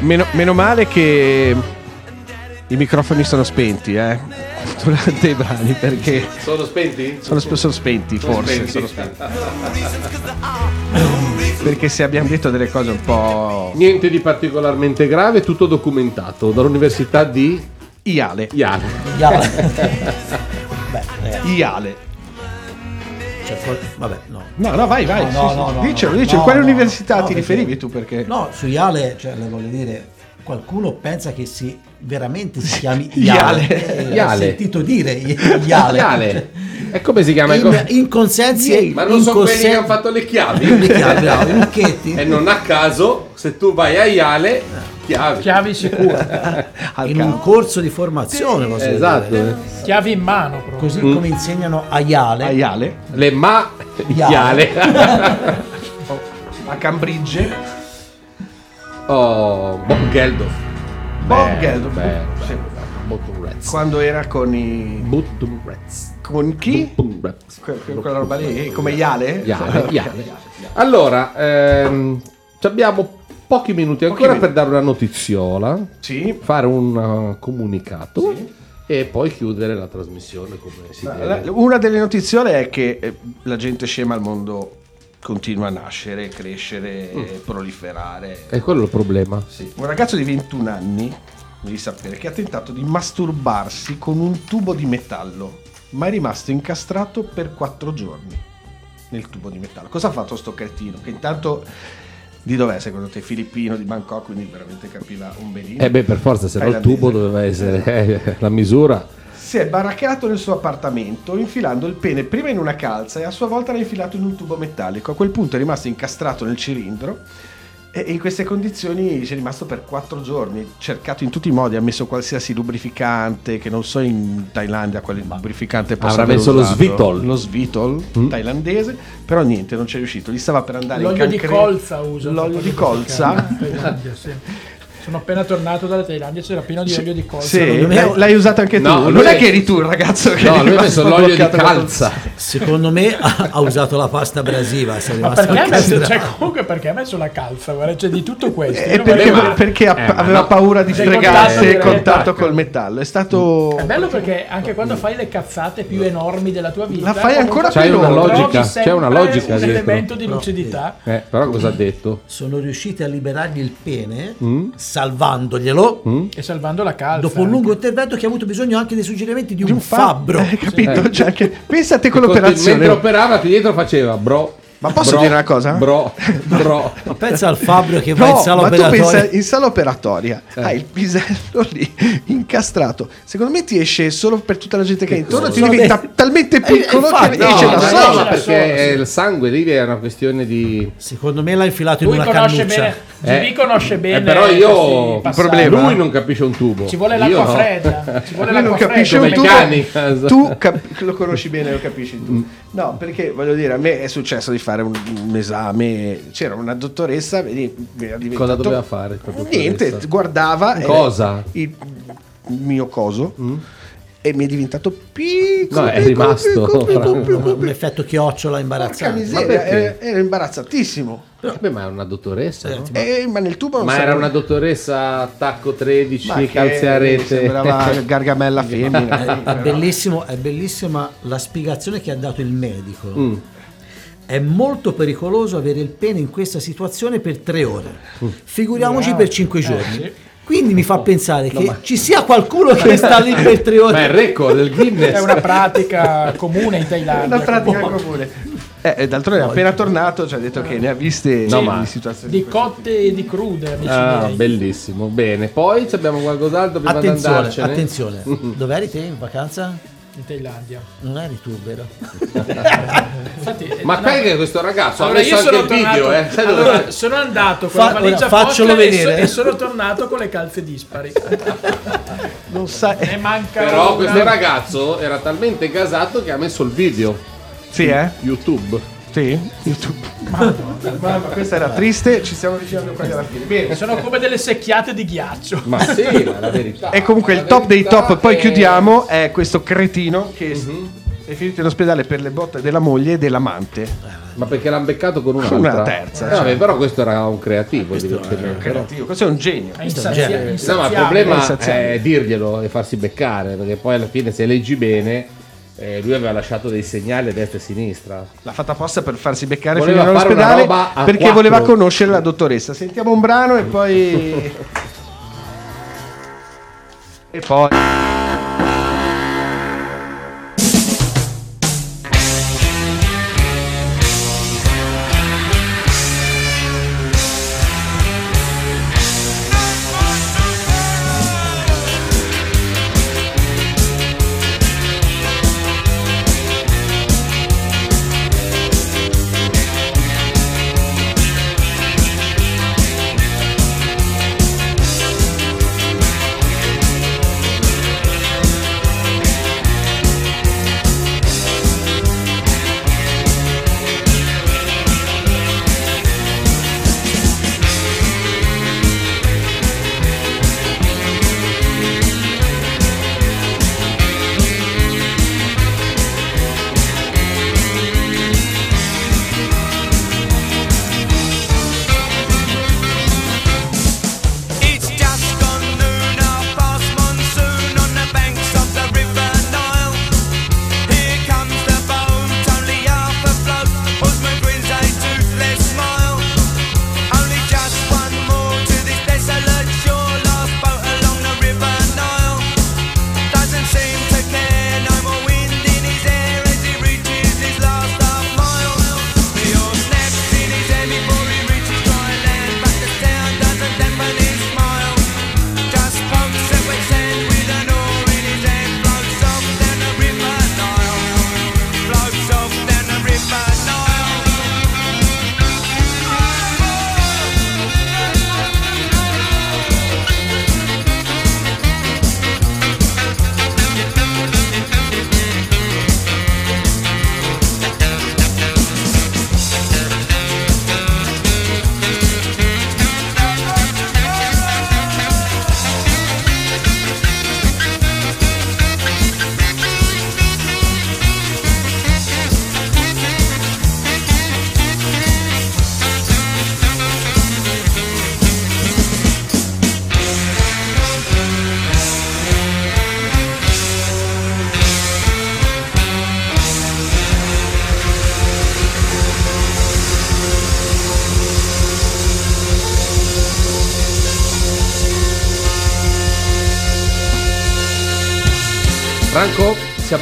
Meno, meno male che i microfoni sono spenti, eh, durante i brani, perché Sono spenti? sono, sp- sono spenti, forse. sono spenti. Perché se abbiamo detto delle cose un po'... Niente di particolarmente grave, tutto documentato dall'università di Iale. Iale. Beh, ragazzi, Iale. cioè, vabbè, no. No, vai, vai. No, sì, no, sì. no, dicelo, dicelo. Quale università ti riferivi tu? Perché... No, su Iale, cioè, le voglio dire, qualcuno pensa che si veramente si chiami Iale. Iale. Eh, Iale. Ho sentito dire Iale. Iale. E come si chiama? In, in consensi Ma non sono quelli che hanno fatto le chiavi? Le chiavi, bravo, i lucchetti. e non a caso, se tu vai a Iale, chiavi. Chiavi sicure. in un corso di formazione, posso Esatto. dire. Chiavi in mano proprio. Così Mm. come insegnano a Iale. A Iale. Le ma Iale. Iale. A Cambridge. oh, Bob Geldof. Bob Geldof. Sì. Bottom Rats. Quando era con i... Bottom Rats. Con chi? Bottom Rats. Que- que- Quella roba lì, come Iale? Iale, Iale. Allora, ehm, ci abbiamo pochi minuti ancora minuti. per dare una notiziola, Sì. fare un uh, comunicato e poi chiudere la trasmissione come si deve. Una delle notiziole è che eh, la gente scema al mondo continua a nascere, crescere, Mm. proliferare. E quello è il problema. Sì. Un ragazzo di 21 anni, devi sapere, che ha tentato di masturbarsi con un tubo di metallo, ma è rimasto incastrato per 4 giorni nel tubo di metallo. Cosa ha fatto sto cretino? Che intanto di dov'è secondo te? Filippino di Bangkok, quindi veramente capiva un benino. Eh beh, per forza, se no il tubo doveva essere eh, la misura. Si è baraccato nel suo appartamento infilando il pene prima in una calza e a sua volta l'ha infilato in un tubo metallico. A quel punto è rimasto incastrato nel cilindro e in queste condizioni ci è rimasto per quattro giorni. Cercato in tutti i modi, ha messo qualsiasi lubrificante, che non so in Thailandia quale lubrificante possa Avrà aver messo lo. Svitol. Lo Svitol Mm. thailandese, però niente, non c'è riuscito. Gli stava per andare L'olio in di cancre- colza usa. L'olio di colza. Sono appena tornato dalla Thailandia, c'era pieno di olio di colza. Sì, me- l'hai, l'hai usato anche tu. No, non lui- è che eri tu il ragazzo che No, è lui ha messo l'olio di calza. Secondo me ha, ha usato la pasta abrasiva. È Ma perché ha messo, cioè, comunque perché ha messo la calza? Guarda, c'è di tutto questo. Eh, perché, volevo- perché ha- Eh, aveva no. paura di fregarsi contatto il contatto col metallo. È stato. È bello perché anche quando fai le cazzate più enormi della tua vita, La fai ancora più una lunga. logica, c'è una logica un elemento di lucidità. Eh, però cosa ha detto? Sono riusciti a liberargli il pene, Mm? salvandoglielo. E salvando la calza. Dopo un lungo intervento che ha avuto bisogno anche dei suggerimenti di un, fabbro. Hai capito? Eh. Cioè, anche- pensate con Conti- l'operazione. Mentre operava, qui dietro faceva bro. Ma posso bro, dire una cosa? Bro, bro. Ma pensa al fabbro che va No, in sala ma tu operatoria. pensa in sala operatoria Eh. hai il pisello lì incastrato. Secondo me ti esce solo per tutta la gente che è intorno, ti diventa talmente piccolo infatti, che no, esce da solo. no, perché il sangue lì è una questione di. Secondo me l'ha infilato in Lui una conosce cannuccia. bene, GB conosce bene. Eh, però io. passaggi. problema- Lui non capisce un tubo. Ci vuole Io l'acqua no. fredda. Ci vuole Lui non l'acqua capisce fredda. un tubo, tu cap- lo conosci bene, lo capisci Mm. tu. No, perché voglio dire, a me è successo di fare un, un esame. C'era una dottoressa, diventato- Cosa doveva fare? Niente, guardava eh, Cosa? il, il mio coso e mi è diventato piccolo. No, è rimasto. piccolo, piccolo, Un, piccolo, un effetto chiocciola imbarazzante. miseria, perché? era, era imbarazzatissimo. Vabbè, ma è una dottoressa. no? Eh, ma nel tubo non Ma era una dottoressa attacco 13, Ma calze a rete. Sembrava gargamella femmina. È, bellissimo, è bellissima la spiegazione che ha dato il medico. Mm. È molto pericoloso avere il pene in questa situazione per tre ore. Mm. Figuriamoci Wow. per cinque Eh, giorni. sì. Quindi mi fa pensare che ci sia qualcuno che sta lì per tre ore. Ma è il record del Guinness. È una pratica comune in Thailandia. una pratica comunque. comune. Eh, e d'altronde è appena tornato, ci ha detto che ne ha viste No, di ma- situazioni. Di cotte e di crude, amici Ah, miei. bellissimo. Bene, poi abbiamo qualcos'altro prima di Attenzione, attenzione. Dov'eri te in vacanza? In Thailandia. Non eri tu, vero? Infatti, Ma no. che questo ragazzo Allora, ha messo io anche sono il video, tornato, eh? Allora, sono andato con Fa- la valigia ora, faccelo e, vedere. e sono tornato con le calze dispari. Non sai. Ne manca Però una. questo ragazzo era talmente gasato che ha messo il video. Sì, eh? YouTube. Sì, YouTube. Mamma, questa era triste, ci stiamo avvicinando quasi alla fine. Bene. Sono come delle secchiate di ghiaccio. Ma sì, ma è la verità. E comunque il top dei top, poi è- chiudiamo, è questo cretino che Mhm. è finito in ospedale per le botte della moglie e dell'amante. Ma perché l'hanno beccato con un'altra? Una terza, Eh, vabbè, cioè. però questo era un creativo, evidentemente. Creativo, questo è un genio. È insazia- genere. No, ma il insaziabile. problema Insaziabile. è dirglielo e farsi beccare, perché poi alla fine se leggi bene, eh, lui aveva lasciato dei segnali a destra e a sinistra. L'ha fatta apposta per farsi beccare Voleva fino all'ospedale perché quattro. voleva conoscere la dottoressa. Sentiamo un brano e poi. e poi.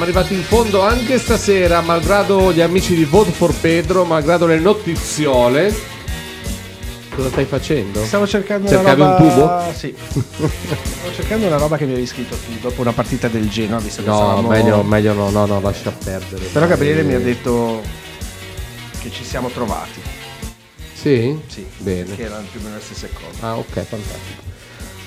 Arrivati in fondo anche stasera, malgrado gli amici di Vote for Pedro, malgrado le notiziole. Cosa stai facendo? Stavo cercando Cercavi una roba... un tubo? Sì. Stavo cercando una roba che mi avevi scritto tu dopo una partita del Genoa, visto che No, stavamo- meglio, meglio no, no, no, lascia perdere. Però Gabriele mi ha Eh, detto che ci siamo trovati. Sì? Sì. Bene. Che erano più o meno le stesse cose. Ah, ok, fantastico.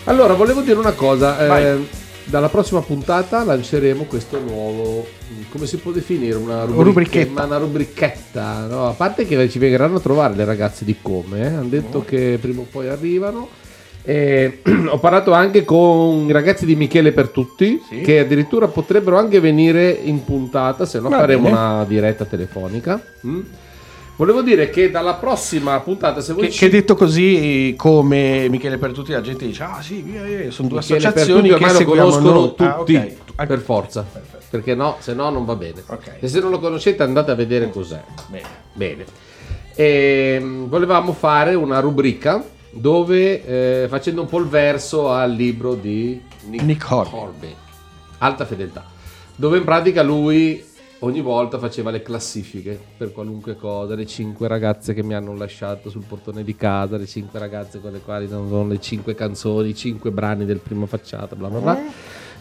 Allora, volevo dire una cosa. eh. Dalla prossima puntata lanceremo questo nuovo. Come si può definire? Una Rubrichetta. Una rubrichetta. no? A parte che ci verranno a trovare le ragazze di come. eh, Hanno detto Oh. che prima o poi arrivano. E ho parlato anche con i ragazzi di Michele per tutti. Sì. Che addirittura potrebbero anche venire in puntata. Se no, Va faremo bene. una diretta telefonica. Mm? Volevo dire che dalla prossima puntata, se voi Che, ci- che detto così, come Michele per tutti, la gente dice: Ah, sì, via, via", sono due Michele associazioni tutti che lo conoscono noi. tutti Ah, ok. per forza perché no se no non va bene Ok. e se non lo conoscete andate a vedere cos'è Bene. bene Ehm, volevamo fare una rubrica dove eh, facendo un po' il verso al libro di Nick, Nick. Horby, alta fedeltà dove in pratica lui ogni volta faceva le classifiche per qualunque cosa, le cinque ragazze che mi hanno lasciato sul portone di casa, le cinque ragazze con le quali sono le cinque canzoni, i cinque brani del primo facciata, bla bla bla.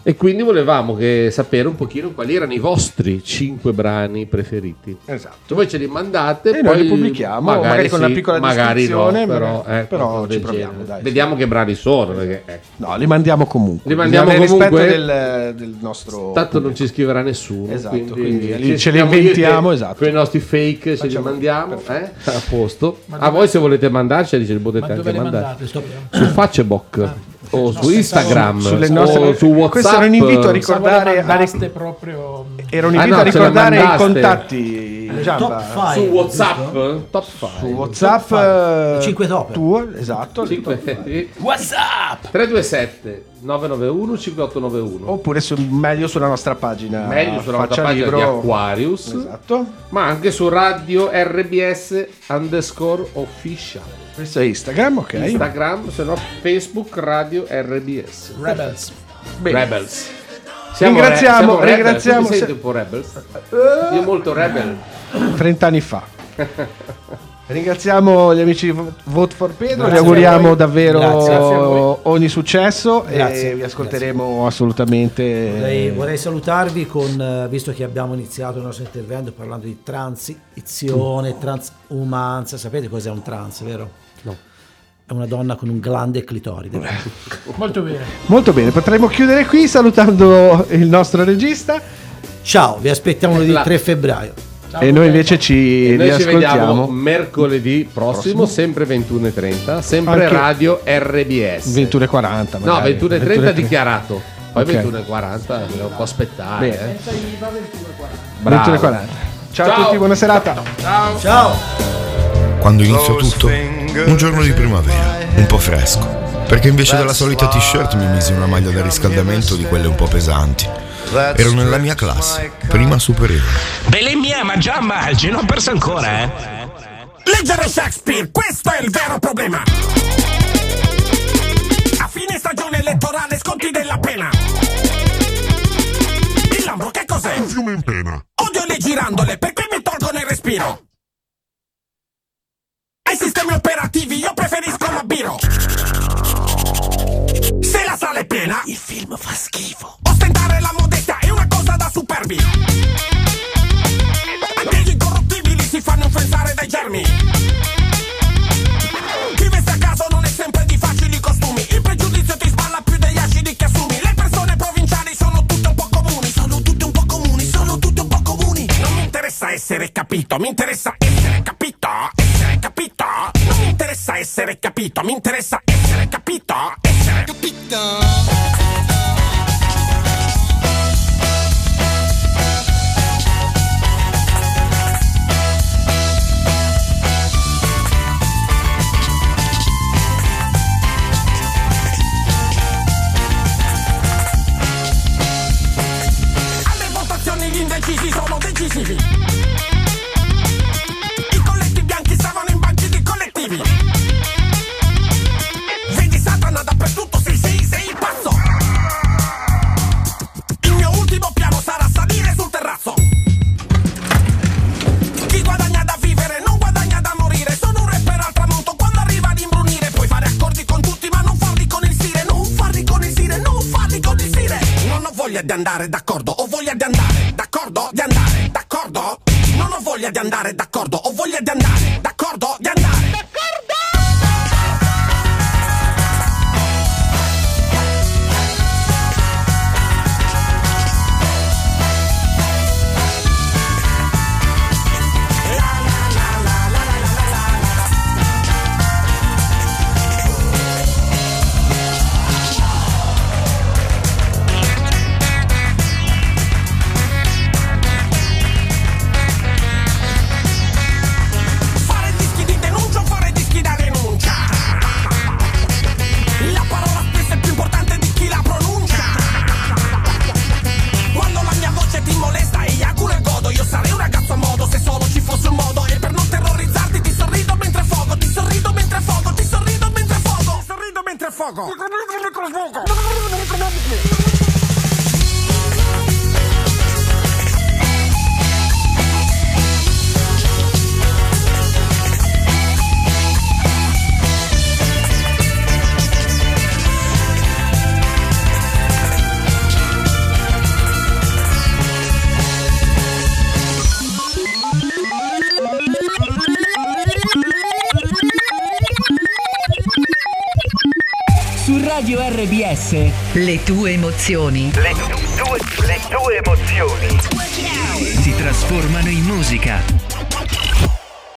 E quindi volevamo che sapere un pochino quali erano i vostri cinque brani preferiti. Esatto. Voi ce li mandate E poi noi li pubblichiamo, magari con una piccola magari no, descrizione, però, magari- eh, però ci proviamo, dai. Vediamo che brani sono. Perché, eh. No, li mandiamo comunque. Li mandiamo Nel comunque. rispetto del, del nostro. Tanto non ci scriverà nessuno. Esatto, quindi, quindi ci ce li inventiamo, esatto. Con i nostri fake ce li mandiamo. Eh? A posto. Ma A voi se volete mandarci, ce li Ma potete dove anche mandare. mandate? Su Facebook. O su Instagram. sulle o nostre- su WhatsApp. questo era un invito a ricordare- a proprio Era un Ah, invito no, a ricordare i contatti. Top five, Su WhatsApp. Top 5. Su WhatsApp five. eh, Cinque top. tuo, esatto. WhatsApp 327 991 5891. Oppure su- meglio sulla nostra pagina. Meglio sulla nostra Faccia pagina libro. di Aquarius. Esatto. Ma anche su radio RBS underscore official. Questo è Instagram, ok. Instagram, se no Facebook Radio RBS. Rebels. Bene. Rebels. Ringraziamo- re- siamo rebels. ringraziamo- ti senti un po' Rebels? Io molto Rebel. 30 anni fa. Ringraziamo gli amici di Vote for Pedro, Grazie gli auguriamo a voi. davvero Grazie. Ogni successo Grazie. e vi ascolteremo assolutamente. Vorrei, vorrei salutarvi con, eh, visto che abbiamo iniziato il nostro intervento parlando di transizione, transumanza, sapete cos'è un trans, vero? No. È una donna con un glande clitoride. Molto bene. Molto bene, potremmo chiudere qui salutando il nostro regista Ciao, vi aspettiamo lunedì La- 3 febbraio. Ciao, e noi invece ci E noi ci vediamo mercoledì prossimo, Prossimo. sempre 21.30, sempre Anche- radio RBS. 21.40 No, magari. 21.30 dichiarato. Poi Ok. 21.40 dobbiamo un po' aspettare. Bene. eh. Senza IVA 21,40. Bravo. 21.40 Ciao, Ciao. a tutti, buona serata. Ciao! Quando iniziò tutto? Un giorno di primavera, un po' fresco. Perché invece della solita t-shirt mi misi una maglia da riscaldamento di quelle un po' pesanti. Ero nella mia classe, prima superiore. Belle mie, ma Giamba, il gino ha perso ancora, eh? Leggere Shakespeare, questo è il vero problema. A fine stagione elettorale sconti della pena. Il Lambro che cos'è? Un fiume in pena. Odio le girandole perché mi tolgono il respiro. Ai sistemi operativi io preferisco la biro. Se la sala è piena, il film fa schifo. diverse. Le tue emozioni. Le, tue, le tue emozioni. Si trasformano in musica.